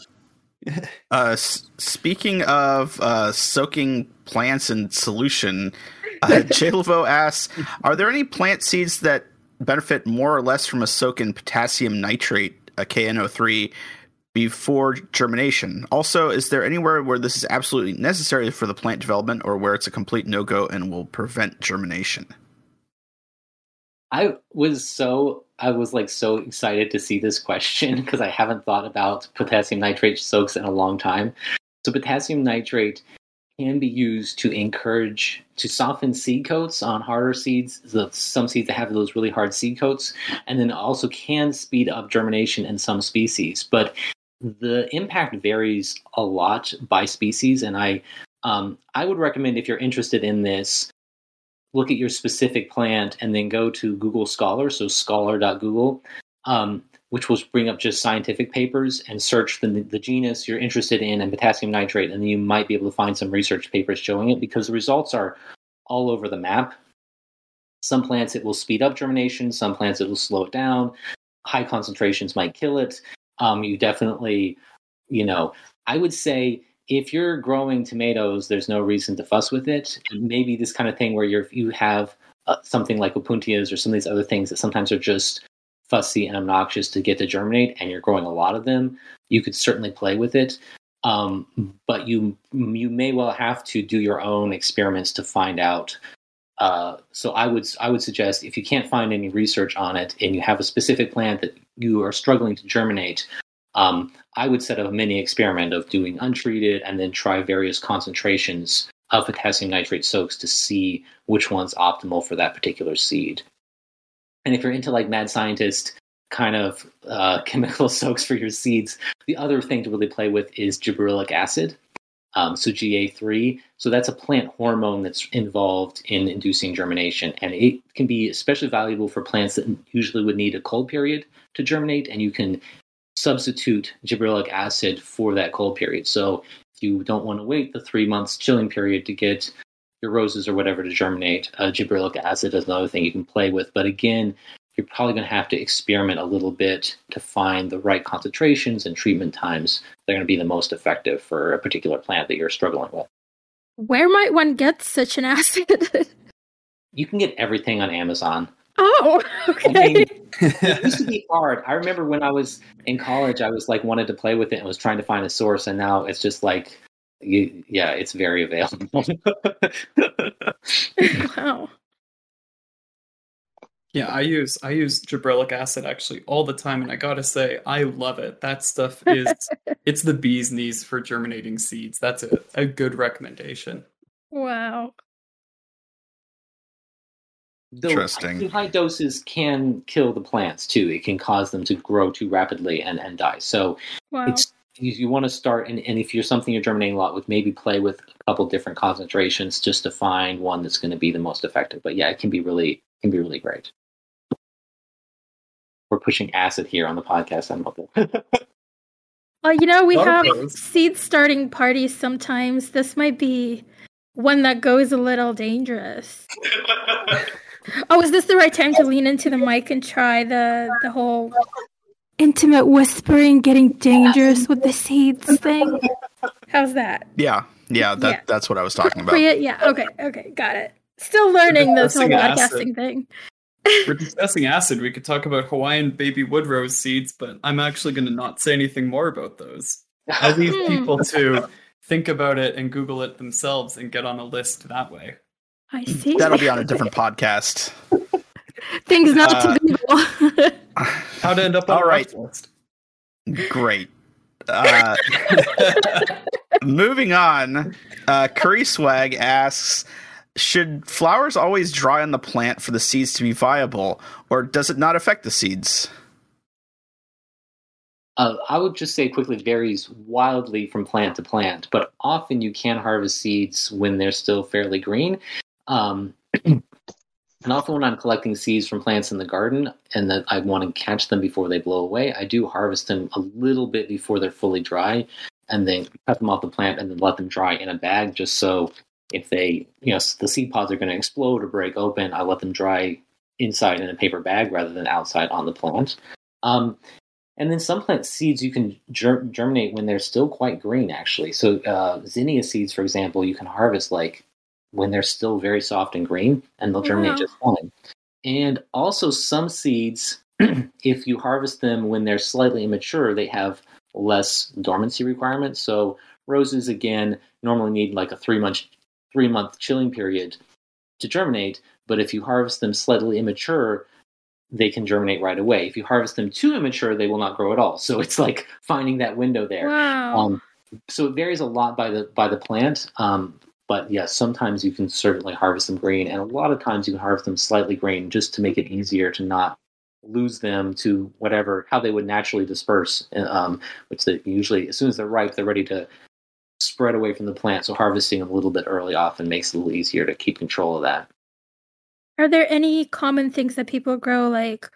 uh, uh, speaking of uh, soaking plants in solution, uh, J. Laveau asks Are there any plant seeds that benefit more or less from a soak in potassium nitrate, a KNO3, before germination? Also, is there anywhere where this is absolutely necessary for the plant development or where it's a complete no go and will prevent germination? I was so I was like so excited to see this question because I haven't thought about potassium nitrate soaks in a long time. So potassium nitrate can be used to encourage to soften seed coats on harder seeds. So some seeds that have those really hard seed coats, and then also can speed up germination in some species. But the impact varies a lot by species, and I um, I would recommend if you're interested in this, look at your specific plant and then go to Google Scholar, so scholar.google, um, which will bring up just scientific papers and search the, the genus you're interested in and potassium nitrate, and you might be able to find some research papers showing it because the results are all over the map. Some plants it will speed up germination, some plants it will slow it down. High concentrations might kill it. Um, you definitely, you know, I would say if you're growing tomatoes, there's no reason to fuss with it. Maybe this kind of thing where you're you have uh, something like opuntias or some of these other things that sometimes are just fussy and obnoxious to get to germinate, and you're growing a lot of them. You could certainly play with it, um, but you you may well have to do your own experiments to find out. Uh, so I would I would suggest if you can't find any research on it and you have a specific plant that you are struggling to germinate, um, I would set up a mini experiment of doing untreated and then try various concentrations of potassium nitrate soaks to see which one's optimal for that particular seed. And if you're into like mad scientist kind of uh, chemical soaks for your seeds, the other thing to really play with is gibberellic acid. Um, so GA3. So that's a plant hormone that's involved in inducing germination, and it can be especially valuable for plants that usually would need a cold period to germinate, and you can substitute gibberellic acid for that cold period. So if you don't want to wait the three months chilling period to get your roses or whatever to germinate, uh, gibberellic acid is another thing you can play with. But again, you're probably going to have to experiment a little bit to find the right concentrations and treatment times that are going to be the most effective for a particular plant that you're struggling with. Where might one get such an acid? You can get everything on Amazon. Oh, okay. I mean, it used to be hard. I remember when I was in college, I was like wanted to play with it and was trying to find a source, and now it's just like, you, yeah, it's very available. wow. Yeah, I use I use gibberellic acid actually all the time, and I gotta say I love it. That stuff is it's the bee's knees for germinating seeds. That's a, a good recommendation. Wow. Though Interesting. Too high doses can kill the plants too. It can cause them to grow too rapidly and, and die. So Wow. it's you, you want to start and, and if you're something you're germinating a lot with, maybe play with a couple different concentrations just to find one that's going to be the most effective. But yeah, it can be really can be really great. We're pushing acid here on the podcast. I love it. Well, you know, we Lot of have pros. seed starting parties sometimes. This might be one that goes a little dangerous. Oh, is this the right time to lean into the mic and try the the whole intimate whispering getting dangerous with the seeds thing? How's that? Yeah, yeah, that Yeah. that's what I was talking about. Priya? Yeah, okay, okay, got it. Still learning this whole podcasting acid. thing. We're discussing acid. We could talk about Hawaiian baby wood rose seeds, but I'm actually going to not say anything more about those. I'll leave Hmm. people to think about it and Google it themselves and get on a list that way. I see. That'll be on a different podcast. Things not Uh, to Google. How to end up on All a right. list. Great. Uh, moving on, uh, Curry Swag asks Should flowers always dry on the plant for the seeds to be viable, or does it not affect the seeds? Uh, I would just say quickly it varies wildly from plant to plant, but often you can harvest seeds when they're still fairly green. Um, and often when I'm collecting seeds from plants in the garden and that I want to catch them before they blow away, I do harvest them a little bit before they're fully dry. and then cut them off the plant and then let them dry in a bag just so if they, you know, the seed pods are going to explode or break open, I let them dry inside in a paper bag rather than outside on the plant. Um, and then some plant seeds you can ger- germinate when they're still quite green, actually. So uh, zinnia seeds, for example, you can harvest like when they're still very soft and green, and they'll germinate Wow. just fine. And also, some seeds, if you harvest them when they're slightly immature, they have less dormancy requirements. So roses, again, normally need like a three month three month chilling period to germinate. But if you harvest them slightly immature, they can germinate right away. If you harvest them too immature, they will not grow at all. So it's like finding that window there. Wow. Um, so it varies a lot by the by the plant. Um, but yes, sometimes you can certainly harvest them green, and a lot of times you can harvest them slightly green just to make it easier to not lose them to whatever how they would naturally disperse. Um, which they usually, as soon as they're ripe, they're ready to spread away from the plant. So harvesting them a little bit early often makes it a little easier to keep control of that. Are there any common things that people grow like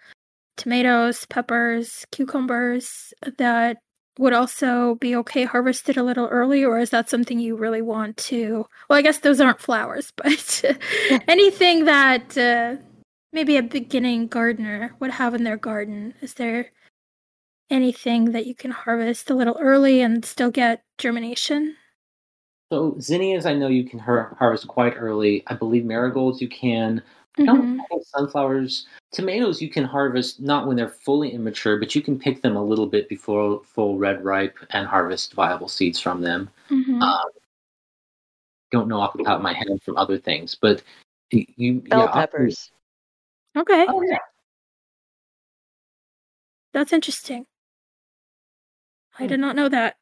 tomatoes, peppers, cucumbers that would also be okay harvested a little early or is that something you really want to Well, I guess those aren't flowers, but anything that uh, maybe a beginning gardener would have in their garden. Is there anything that you can harvest a little early and still get germination? So zinnias, I know you can har- harvest quite early. I believe marigolds you can. I don't Mhm. sunflowers. Tomatoes you can harvest not when they're fully immature, but you can pick them a little bit before full red ripe and harvest viable seeds from them. Mhm. Um, don't know off the top of my head from other things, but you, you Bell yeah, often- peppers. okay, Oh yeah, that's interesting. I did not know that.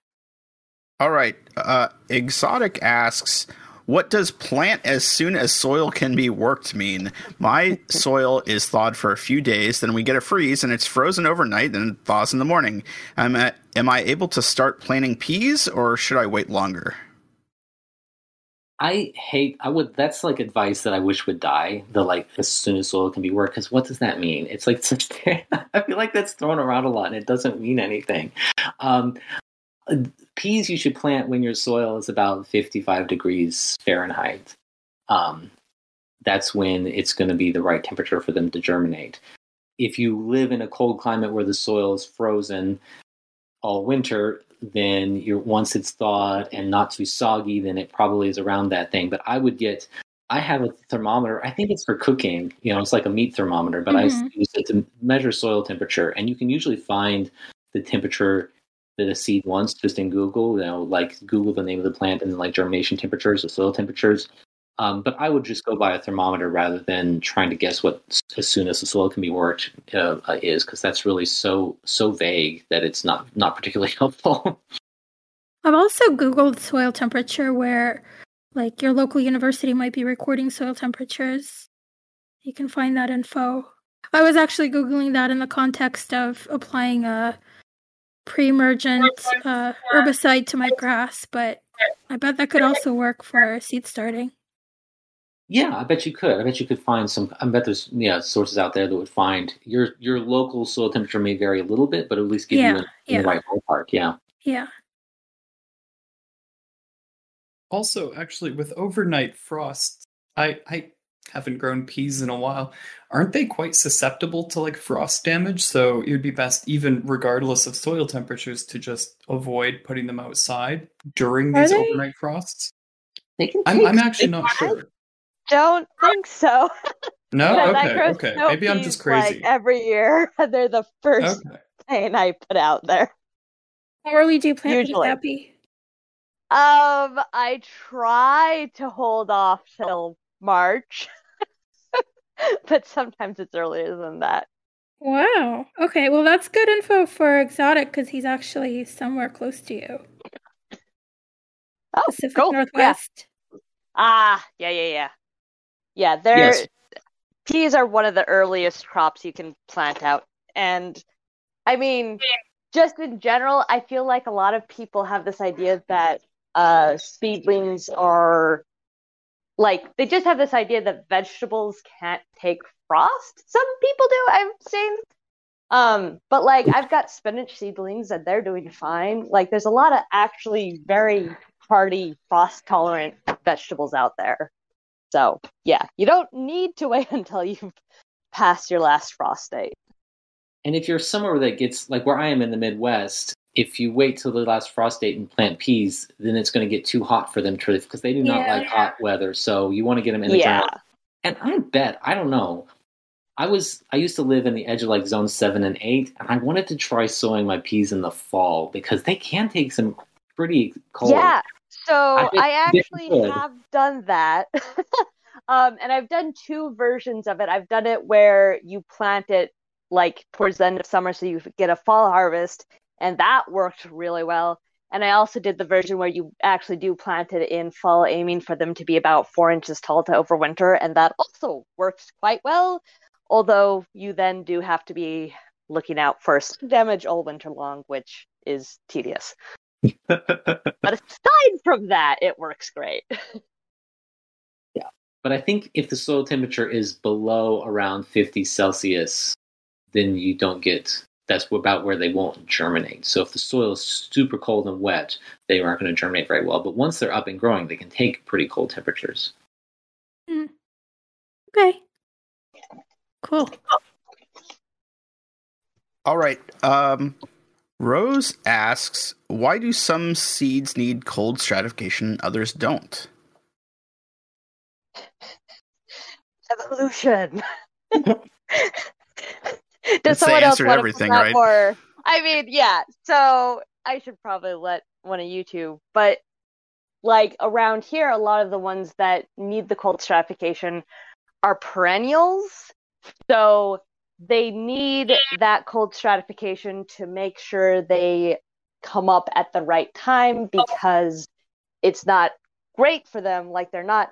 All right. Uh, Exotic asks, what does plant as soon as soil can be worked mean? My soil is thawed for a few days, then we get a freeze and it's frozen overnight, then thaws in the morning. Am I, am I able to start planting peas or should I wait longer? I hate. I would. That's like advice that I wish would die. The like as soon as soil can be worked. Because what does that mean? It's like such. I feel like that's thrown around a lot, and it doesn't mean anything. Um, peas you should plant when your soil is about fifty-five degrees Fahrenheit. Um, that's when it's going to be the right temperature for them to germinate. If you live in a cold climate where the soil is frozen all winter, then you're once it's thawed and not too soggy, then it probably is around that thing. But I would get I have a thermometer. I think it's for cooking. You know, it's like a meat thermometer, but I Mhm. use it to measure soil temperature, and you can usually find the temperature a seed wants just in Google. You know, like Google the name of the plant and like germination temperatures or soil temperatures. Um, but I would just go by a thermometer rather than trying to guess what as soon as the soil can be worked uh, uh, is, because that's really so so vague that it's not not particularly helpful. I've also Googled soil temperature where, like, your local university might be recording soil temperatures. You can find that info. I was actually Googling that in the context of applying a pre emergent uh, herbicide to my grass, but I bet that could also work for seed starting. Yeah, I bet you could. I bet you could find some. I bet there's yeah sources out there that would find your your local soil temperature may vary a little bit, but at least give Yeah, you in, in yeah. the right ballpark. Yeah. Yeah. Also, actually, with overnight frosts, I I haven't grown peas in a while. Aren't they quite susceptible to like frost damage? So it'd be best, even regardless of soil temperatures, to just avoid putting them outside during these they? overnight frosts. They can. I'm I'm actually they- not sure. Don't think so. No, okay, okay. snow Maybe I'm just crazy. Like every year, they're the first Okay. thing I put out there. How early do you plant these, Usually. Zappy? Um, I try to hold off till March, but sometimes it's earlier than that. Wow. Okay, well, that's good info for Exotic because he's actually somewhere close to you. Oh, Pacific cool. Yeah. Northwest. Ah, yeah, yeah, yeah. Yeah, they're Yes. peas are one of the earliest crops you can plant out. And I mean, just in general, I feel like a lot of people have this idea that uh seedlings are like they just have this idea that vegetables can't take frost. Some people do, I've seen. Um, but like I've got spinach seedlings and they're doing fine. Like there's a lot of actually very hardy frost tolerant vegetables out there. So yeah, you don't need to wait until you've passed your last frost date. And if you're somewhere that gets like where I am in the Midwest, if you wait till the last frost date and plant peas, then it's going to get too hot for them to because they do not Yeah. like hot weather. So you want to get them in the Yeah. ground. And I bet I don't know. I was I used to live in the edge of like zone seven and eight, and I wanted to try sowing my peas in the fall because they can take some pretty cold. Yeah. So I I actually have done that. um, and I've done two versions of it. I've done it where you plant it like towards the end of summer so you get a fall harvest, and that worked really well. And I also did the version where you actually do plant it in fall, aiming for them to be about four inches tall to overwinter, and that also works quite well. Although you then do have to be looking out for damage all winter long, which is tedious. But aside from that, it works great. Yeah. But I think if the soil temperature is below around 50 Celsius, then you don't get that's about where they won't germinate. So if the soil is super cold and wet, they aren't going to germinate very well. But once they're up and growing, they can take pretty cold temperatures. Okay. Cool. All right. Um, Rose asks, why do some seeds need cold stratification and others don't? Evolution. Does That's someone else want everything, to right? more? I mean, yeah. So I should probably let one of you two, but like around here, a lot of the ones that need the cold stratification are perennials. So they need that cold stratification to make sure they come up at the right time because it's not great for them. Like they're not,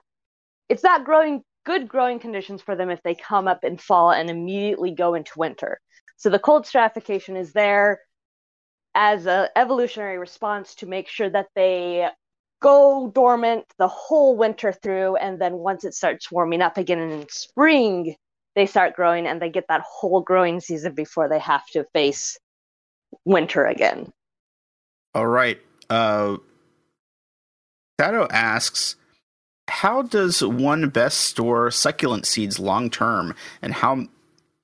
it's not growing good growing conditions for them if they come up in fall and immediately go into winter. So the cold stratification is there as an evolutionary response to make sure that they go dormant the whole winter through and then once it starts warming up again in spring they start growing and they get that whole growing season before they have to face winter again All right. Uh, Shadow asks, how does one best store succulent seeds long term, and how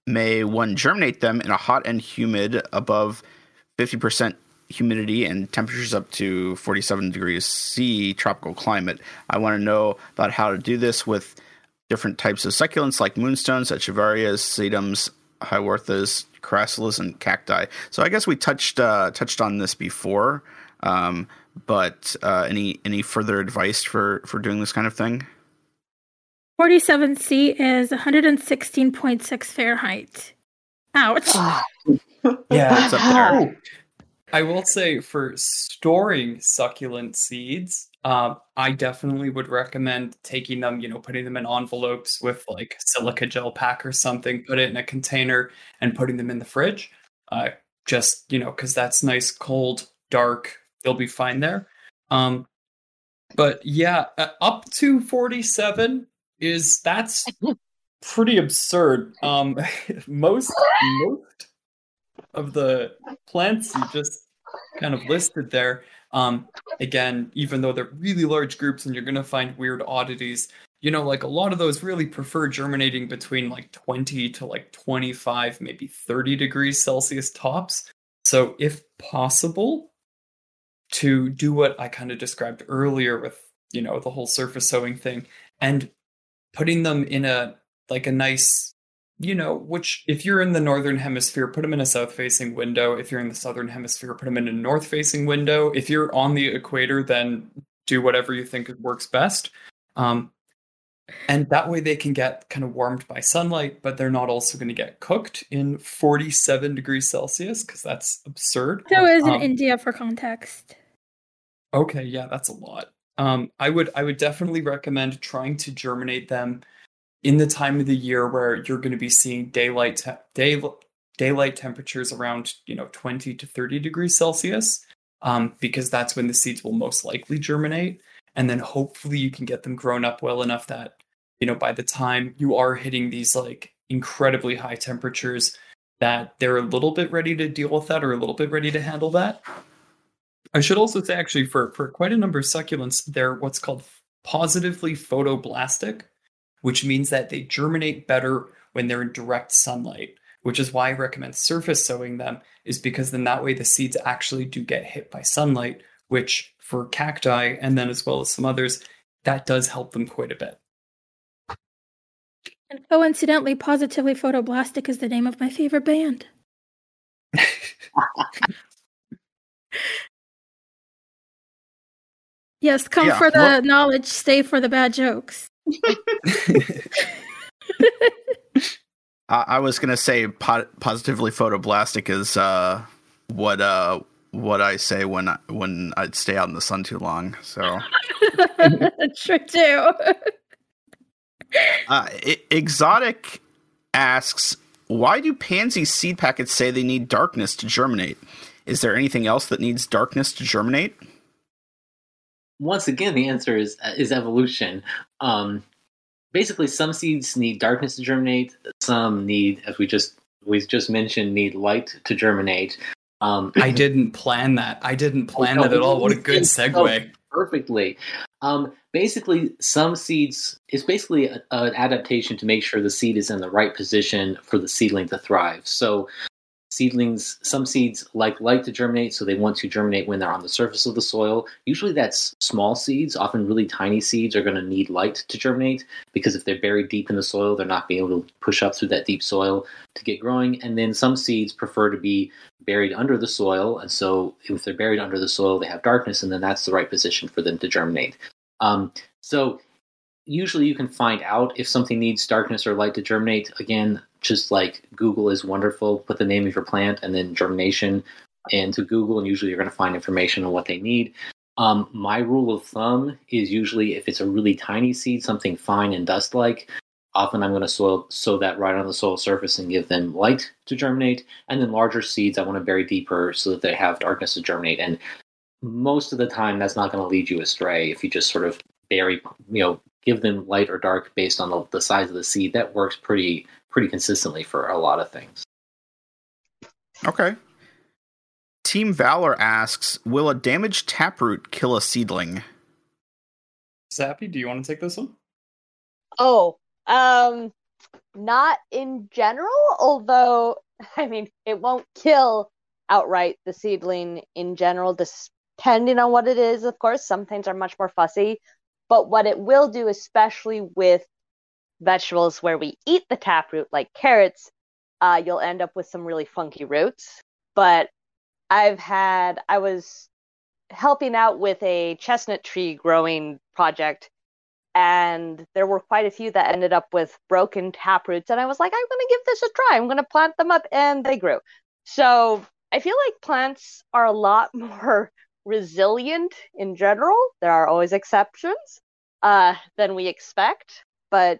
may one germinate them in a hot and humid above 50% humidity and temperatures up to 47 degrees C tropical climate? I want to know about how to do this with different types of succulents like moonstones, echeverias, sedums, haworthias, crassulas, and cacti. So I guess we touched uh, touched on this before, um, but uh, any any further advice for for doing this kind of thing? 47C is 116.6 Fahrenheit. Ouch. Yeah. It's up there. I will say for storing succulent seeds, um, I definitely would recommend taking them, you know, putting them in envelopes with like silica gel pack or something, put it in a container and putting them in the fridge. Uh, just, you know, because that's nice, cold, dark, they'll be fine there. Um, but yeah, uh, up to 47 is that's pretty absurd. Um, most, most of the plants you just kind of listed there um again even though they're really large groups and you're going to find weird oddities you know like a lot of those really prefer germinating between like 20 to like 25 maybe 30 degrees celsius tops so if possible to do what i kind of described earlier with you know the whole surface sewing thing and putting them in a like a nice you know, which if you're in the northern hemisphere, put them in a south facing window. If you're in the southern hemisphere, put them in a north facing window. If you're on the equator, then do whatever you think works best. Um, and that way they can get kind of warmed by sunlight, but they're not also going to get cooked in 47 degrees Celsius because that's absurd. So is in Um, India for context. Okay, yeah, that's a lot. Um, I would I would definitely recommend trying to germinate them in the time of the year where you're going to be seeing daylight te- day daylight temperatures around you know 20 to 30 degrees Celsius, um, because that's when the seeds will most likely germinate, and then hopefully you can get them grown up well enough that you know by the time you are hitting these like incredibly high temperatures, that they're a little bit ready to deal with that or a little bit ready to handle that. I should also say, actually, for, for quite a number of succulents, they're what's called positively photoblastic, which means that they germinate better when they're in direct sunlight, which is why I recommend surface sowing them, is because then that way the seeds actually do get hit by sunlight, which for cacti and then as well as some others, that does help them quite a bit. And coincidentally, Positively Photoblastic is the name of my favorite band. yes, come Yeah, for the well- knowledge, stay for the bad jokes. I, I was gonna say po- positively photoblastic is uh, what uh, what I say when I, when I'd stay out in the sun too long. So True too. Uh, I- exotic asks, why do pansy seed packets say they need darkness to germinate? Is there anything else that needs darkness to germinate? once again, the answer is is evolution. Um, basically, some seeds need darkness to germinate. Some need, as we just we just mentioned, need light to germinate. Um, I didn't plan that. I didn't plan no, that at all. What a good segue. perfectly. Um, basically, some seeds is basically a- an adaptation to make sure the seed is in the right position for the seedling to thrive. So, seedlings, some seeds like light to germinate, so they want to germinate when they're on the surface of the soil. Usually, that's small seeds. Often, really tiny seeds are going to need light to germinate because if they're buried deep in the soil, they're not being able to push up through that deep soil to get growing. And then some seeds prefer to be buried under the soil, and so if they're buried under the soil, they have darkness, and then that's the right position for them to germinate. Um, so usually you can find out if something needs darkness or light to germinate. Again, just like Google is wonderful, put the name of your plant and then germination into Google, and usually you're going to find information on what they need. Um, my rule of thumb is usually if it's a really tiny seed, something fine and dust like, often I'm going to sow that right on the soil surface and give them light to germinate. And then larger seeds, I want to bury deeper so that they have darkness to germinate. And most of the time, that's not going to lead you astray if you just sort of bury, you know, give them light or dark based on the, the size of the seed. That works pretty pretty consistently for a lot of things. Okay. Team Valor asks, will a damaged taproot kill a seedling? Zappy, do you want to take this one? Oh, um, not in general, although, I mean, it won't kill outright the seedling in general, depending on what it is, of course. Some things are much more fussy. But what it will do, especially with vegetables where we eat the taproot, like carrots, uh, you'll end up with some really funky roots. But I've had, I was helping out with a chestnut tree growing project and there were quite a few that ended up with broken taproots and i was like i'm going to give this a try. I'm going to plant them up and they grew. So i feel like plants are a lot more resilient in general. There are always exceptions uh, than we expect but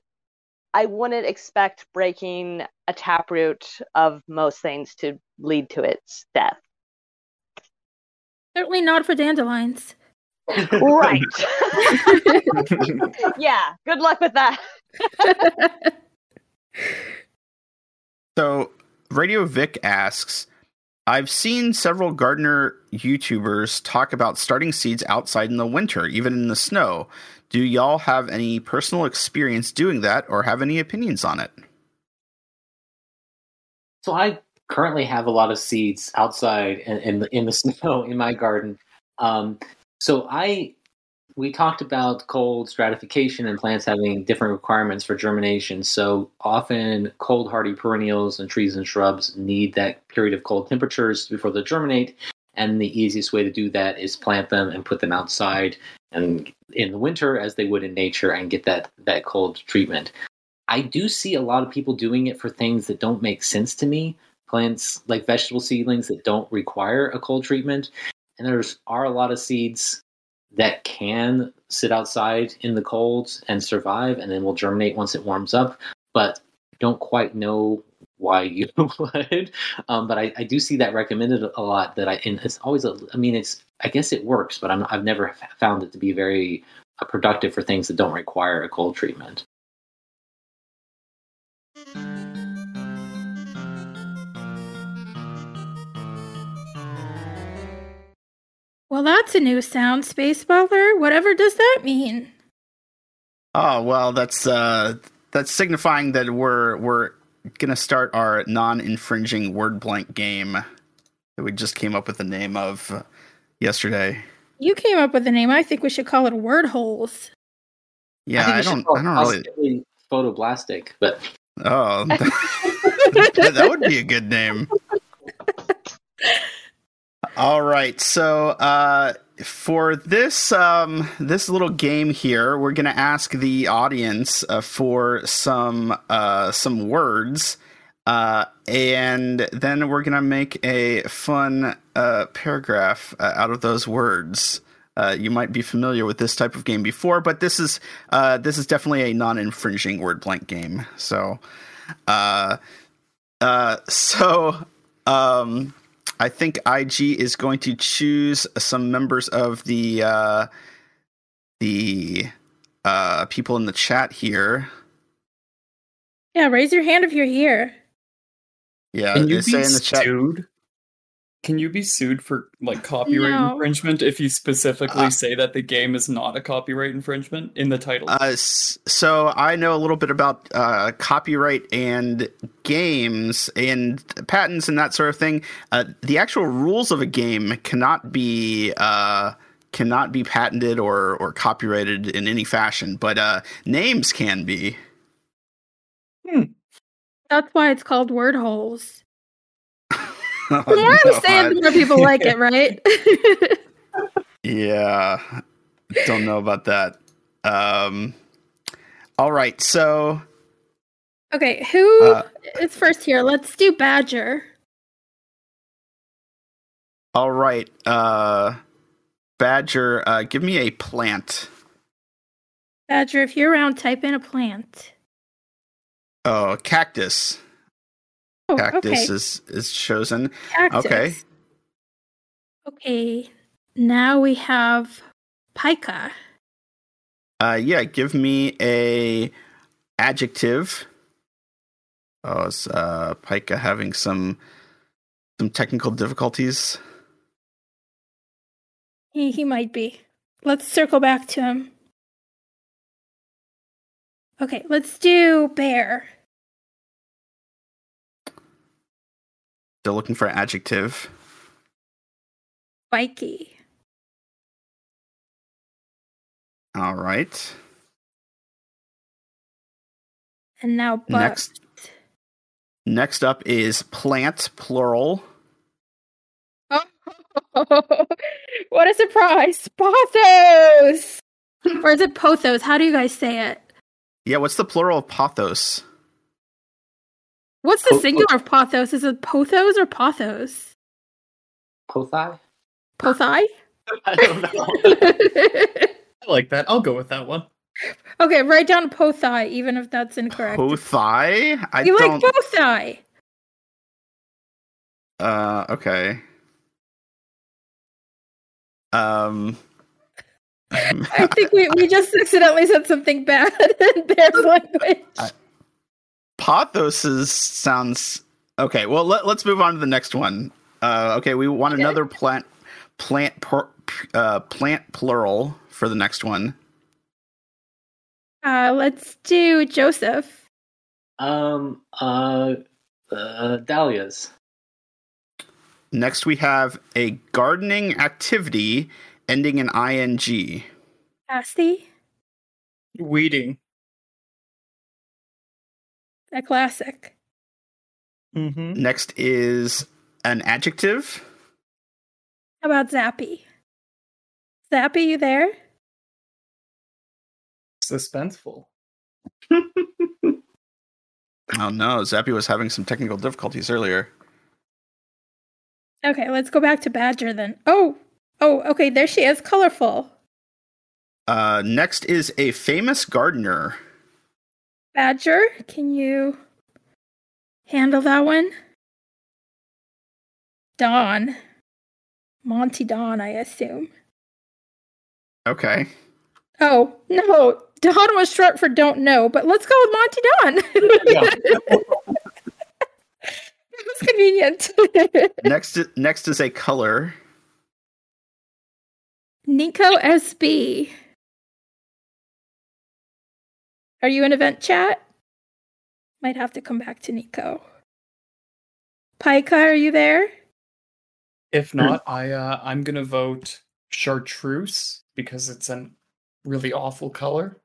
i wouldn't expect breaking a taproot of most things to lead to its death Certainly not for dandelions. right yeah good luck with that So, Radio Vic asks, I've seen several gardener YouTubers talk about starting seeds outside in the winter, even in the snow. Do y'all have any personal experience doing that or have any opinions on it? So I currently have a lot of seeds outside in, in the in the snow in my garden. Um, so I we talked about cold stratification and plants having different requirements for germination. So often cold hardy perennials and trees and shrubs need that period of cold temperatures before they germinate. And the easiest way to do that is plant them and put them outside and in the winter as they would in nature and get that that cold treatment. I do see a lot of people doing it for things that don't make sense to me. Plants like vegetable seedlings that don't require a cold treatment. And there's are a lot of seeds that can sit outside in the cold and survive and then will germinate once it warms up. But don't quite know why you would. Um, but I, I, do see that recommended a lot. That I and it's always a, I mean it's I guess it works, but i have never found it to be very uh, productive for things that don't require a cold treatment. Well, that's a new sound, space baller. Whatever does that mean? Oh well, that's uh, that's signifying that we're we're gonna start our non-infringing word blank game that we just came up with the name of uh, yesterday. You came up with the name. I think we should call it Word Holes. Yeah, think I, don't. call I don't really. photoblastic, but Oh, that, that would be a good name. All right, so uh, for this um, this little game here, we're gonna ask the audience uh, for some uh, some words, uh, and then we're gonna make a fun uh, paragraph uh, out of those words. Uh, you might be familiar with this type of game before, but this is this is definitely a non-infringing word blank game. So, so um, I think IG is going to choose some members of the uh, the uh, people in the chat here. Yeah, raise your hand if you're here. Yeah, Can you they say be in the chat. sued? Can you be sued for like copyright No. infringement if you specifically Uh, say that the game is not a copyright infringement in the title? Uh, so I know a little bit about uh, copyright and games and patents and that sort of thing. Uh, the actual rules of a game cannot be uh, cannot be patented or or copyrighted in any fashion, but uh, names can be. Hmm. That's why it's called Word Holes. Oh, The more I no, say it, the more people like it, right? Yeah, don't know about that. Um, all right, so okay, who Uh, is first here? Let's do Badger. all right, uh, Badger, uh, give me a plant. Badger, if you're around, type in a plant. Oh, cactus. Oh, Cactus okay. is is chosen. Cactus. okay. Okay. Now we have Pika. Uh, yeah, give me a adjective. Oh, is uh, Pika having some some technical difficulties? He he might be. Let's circle back to him. Okay, let's do bear. Still looking for an adjective. Spiky. All right. And now bug. Next. Next up is plant, plural. Oh, what a surprise! Pothos! or is it Pothos? How do you guys say it? Yeah, what's the plural of pothos? What's the Po- singular of Pothos? Is it Pothos or Pothos? Pothai? Pothai? I don't know. I like that. I'll go with that one. okay, write down Pothai, even if that's incorrect. Pothai? I you don't. like Pothai? uh, okay. Um. I think we, we just accidentally said something bad in Bear's language. I- Pothos sounds okay. Well, let, let's move on to the next one. Uh, okay, we want Okay. another plant, plant, per, uh, plant plural for the next one. Uh, let's do Joseph. Um, uh, uh, dahlias. Next, we have a gardening activity ending in ing. Asti. Weeding. A classic. Mm-hmm. Next is an adjective. How about Zappy? Zappy, you there? Suspenseful. Oh no, Zappy was having some technical difficulties earlier. Okay, let's go back to Badger then. Oh, oh, okay, there she is, colorful. Uh, next is a famous gardener. Badger, can you handle that one? Don. Monty Don, I assume. Okay. Oh, no. Don was short for don't know, but let's go with Monty Don. It was convenient. next, next is a color. Nico SB. Are you in event chat? Might have to come back to Nico. Pika, are you there? If not, I uh, I'm gonna vote chartreuse because it's a really awful color.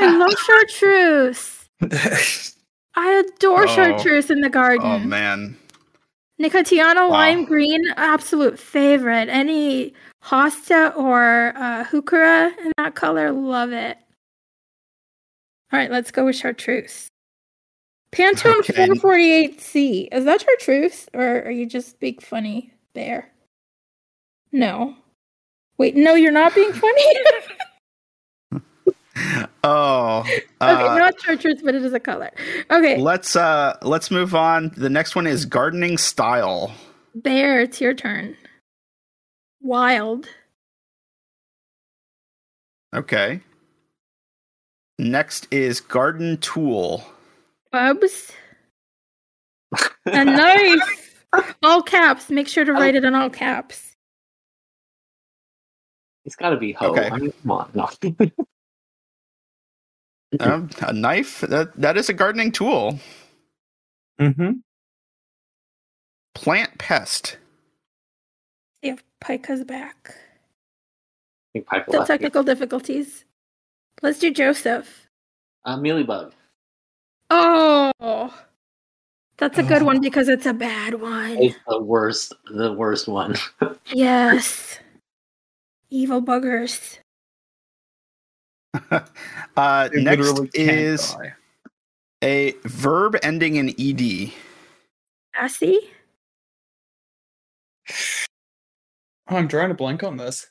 I love chartreuse. I adore Oh. chartreuse in the garden. Oh man. Nicotiana Wow. lime green, absolute favorite. Any hosta or uh, heuchera in that color, love it. All right, let's go with chartreuse. Pantone Okay. 448C. Is that chartreuse or are you just being funny there? No. Wait, no, you're not being funny? Oh. okay, Uh, not chartreuse, but it is a color. Okay, let's uh let's move on. The next one is gardening style. Bear, it's your turn. Wild. Okay. Next is garden tool. Bubs. A knife. all caps. Make sure to write it in all caps. It's got to be Ho. Okay. I mean, come on. No. Um, a knife. That that is a gardening tool. Mm-hmm. Plant pest. See if Pika's back. think Piper The left. technical difficulties. Let's do Joseph. Uh, Mealybug. Oh, that's a good one because it's a bad one. It's the worst, the worst one. Yes. Evil buggers. uh, next is die. a verb ending in ed. Assy? Oh, I'm drawing a blank on this.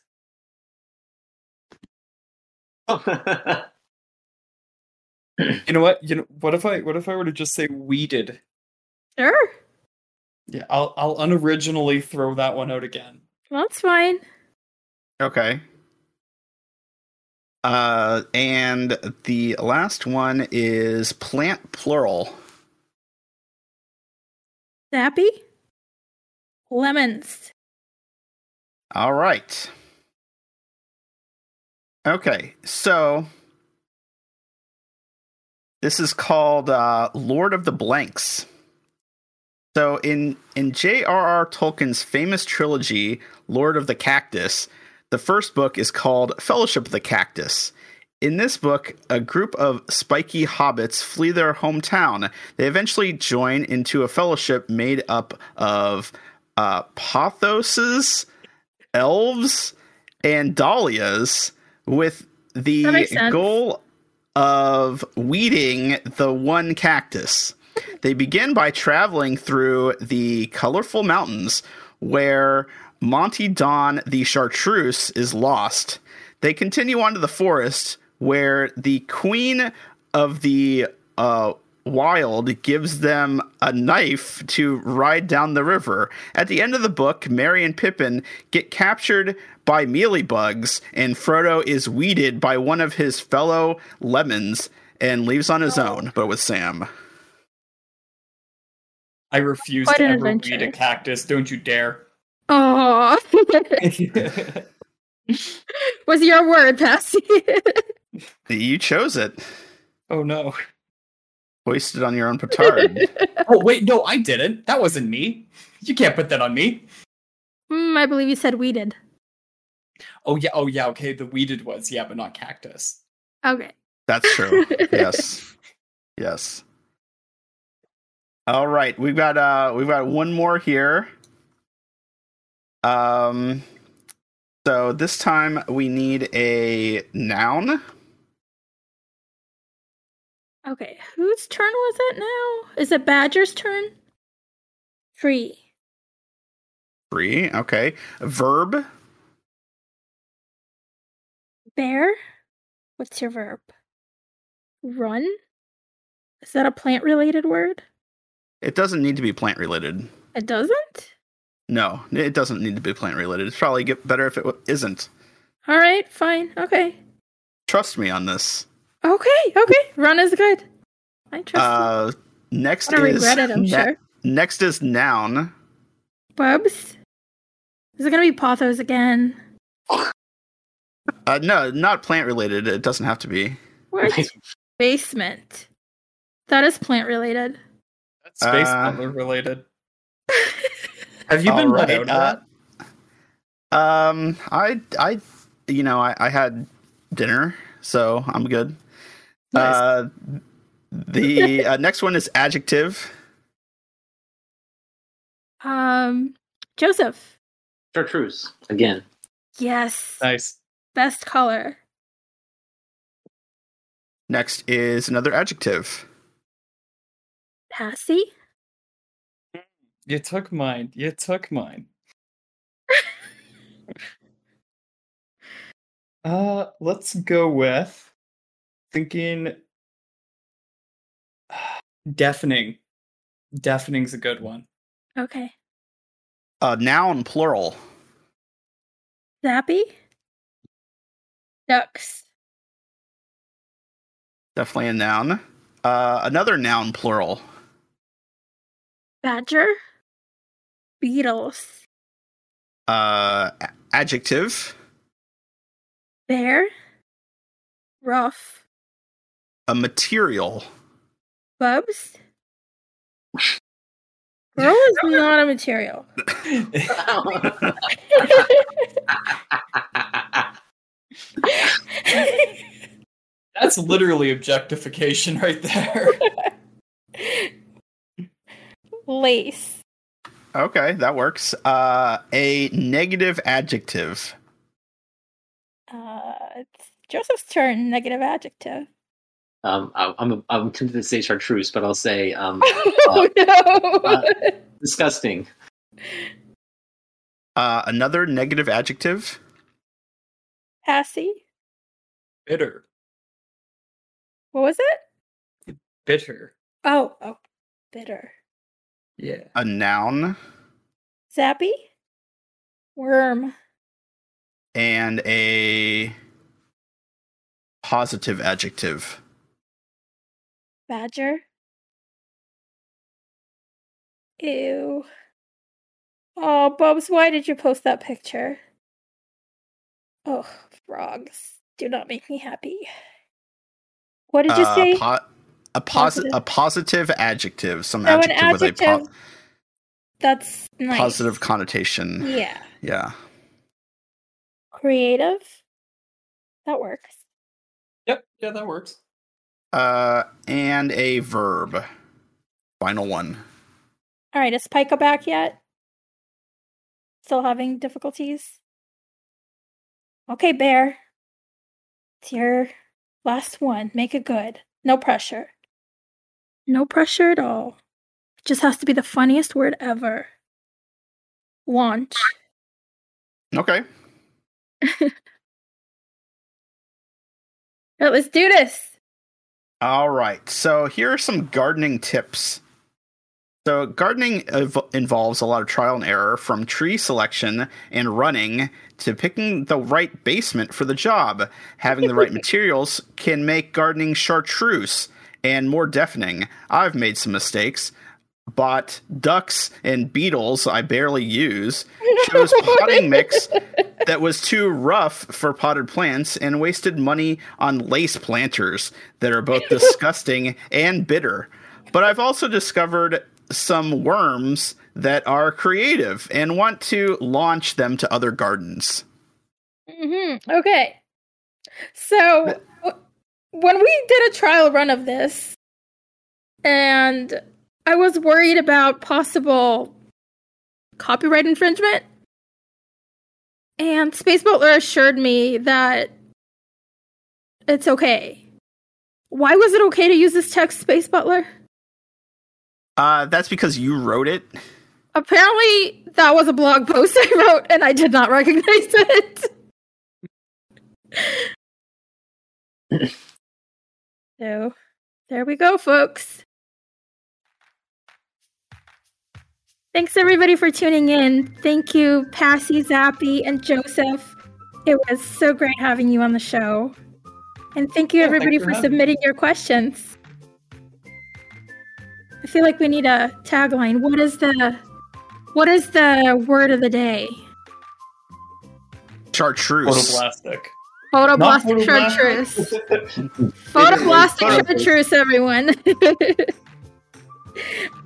You know what? You know what if I what if I were to just say weeded? Sure. Yeah, I'll I'll unoriginally throw that one out again. That's fine. Okay. Uh, and the last one is plant plural. Zappy? Lemons. All right. Okay, so this is called uh, Lord of the Blanks. So in in J.R.R. Tolkien's famous trilogy, Lord of the Cactus, the first book is called Fellowship of the Cactus. In this book, a group of spiky hobbits flee their hometown. They eventually join into a fellowship made up of uh, pothoses, elves, and dahlias, with the goal of weeding the one cactus. They begin by traveling through the colorful mountains where Monty Don the chartreuse is lost. They continue on to the forest where the queen of the uh, wild gives them a knife to ride down the river. At the end of the book, Merry and Pippin get captured by mealybugs, and Frodo is weeded by one of his fellow lemons and leaves on his own, but with Sam. I refuse Quite to an ever adventure. weed a cactus. Don't you dare. Oh. Was your word, Passi? You chose it. oh no. Hoisted on your own petard. Oh wait, no, I didn't. That wasn't me. You can't put that on me. Hmm, I believe you said weeded. Oh yeah, oh yeah, okay. The weeded was, yeah, but not cactus. Okay. That's true. yes. Yes. All right, we've got uh we've got one more here. Um so this time we need a noun. Okay. Whose turn was it now? Is it Badger's turn? Tree. Free. Okay. Verb. Bear? What's your verb? Run? Is that a plant related word? It doesn't need to be plant related. It doesn't? No, it doesn't need to be plant related. It's probably get better if it w- isn't. All right, fine. Okay. Trust me on this. Okay, okay. Run is good. I trust you. Uh next I'm is regret it, I'm ne- sure. Next is noun. Bubs? Is it gonna be Pothos again? Uh, no, not plant related. It doesn't have to be. Where's basement? That is plant related. That's space uh, related. Have you All been let out of that? Um, I, I, you know, I, I had dinner, so I'm good. Nice. Uh, the uh, next one is adjective. Um, Joseph. Chartreuse again. Yes. nice. Best color. Next is another adjective. Passi. You took mine. You took mine. uh, let's go with thinking deafening. Deafening's a good one. Okay. Uh, noun plural. Zappy. Ducks. Definitely a noun. Uh, another noun plural. Badger. Beetles. Uh, a- adjective. Bear. Rough. A material. Bubs. Girl is not a material. That's literally objectification right there. Lace. Okay, that works. Uh, a negative adjective. Uh, it's Joseph's turn. Negative adjective. Um, I, I'm I'm tempted to say chartreuse, but I'll say um, Oh no! uh, disgusting. Uh, another negative adjective. Passi. Bitter. What was it? Bitter. Oh, oh, bitter. Yeah. A noun. Zappy. Worm. And a positive adjective. Badger. Ew. Oh, Bubs, why did you post that picture? Oh, frogs. Do not make me happy. What did you Uh, say? po- a, posi- Positive. a positive adjective. Some Oh, an adjective, with a po- That's nice. positive connotation. Yeah. Yeah. Creative. That works. Yep. Yeah, that works. Uh, and a verb. Final one. All right, is Pika back yet? Still having difficulties? Okay, Bear. It's your last one. Make it good. No pressure. No pressure at all. It just has to be the funniest word ever. Launch. Okay. All right, let's do this. All right. So here are some gardening tips. So gardening ev- involves a lot of trial and error from tree selection and running to picking the right basement for the job. Having the right materials can make gardening chartreuse and more deafening. I've made some mistakes. Bought ducks and beetles I barely use. Chose potting mix that was too rough for potted plants and wasted money on lace planters that are both disgusting and bitter. But I've also discovered some worms that are creative and want to launch them to other gardens. hmm Okay. So when we did a trial run of this, and I was worried about possible copyright infringement, and Space Butler assured me that it's okay. Why was it okay to use this text, Space Butler? Uh, that's because you wrote it. Apparently, that was a blog post I wrote, and I did not recognize it. so, there we go, folks. Thanks everybody for tuning in. Thank you, Passi, Zappy, and Joseph. It was so great having you on the show. And thank you Yeah, everybody for for having me. submitting your questions. I feel like we need a tagline. What is the what is the word of the day? Chartreuse. Protoplastic. Photoblast Not chartreuse. photoblastic. Photoblastic Photo- chartreuse, everyone.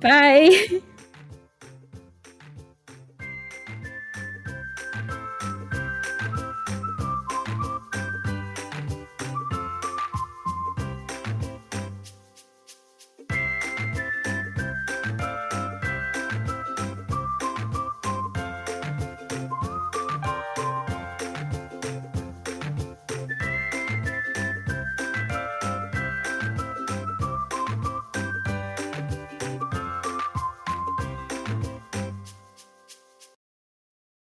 Bye.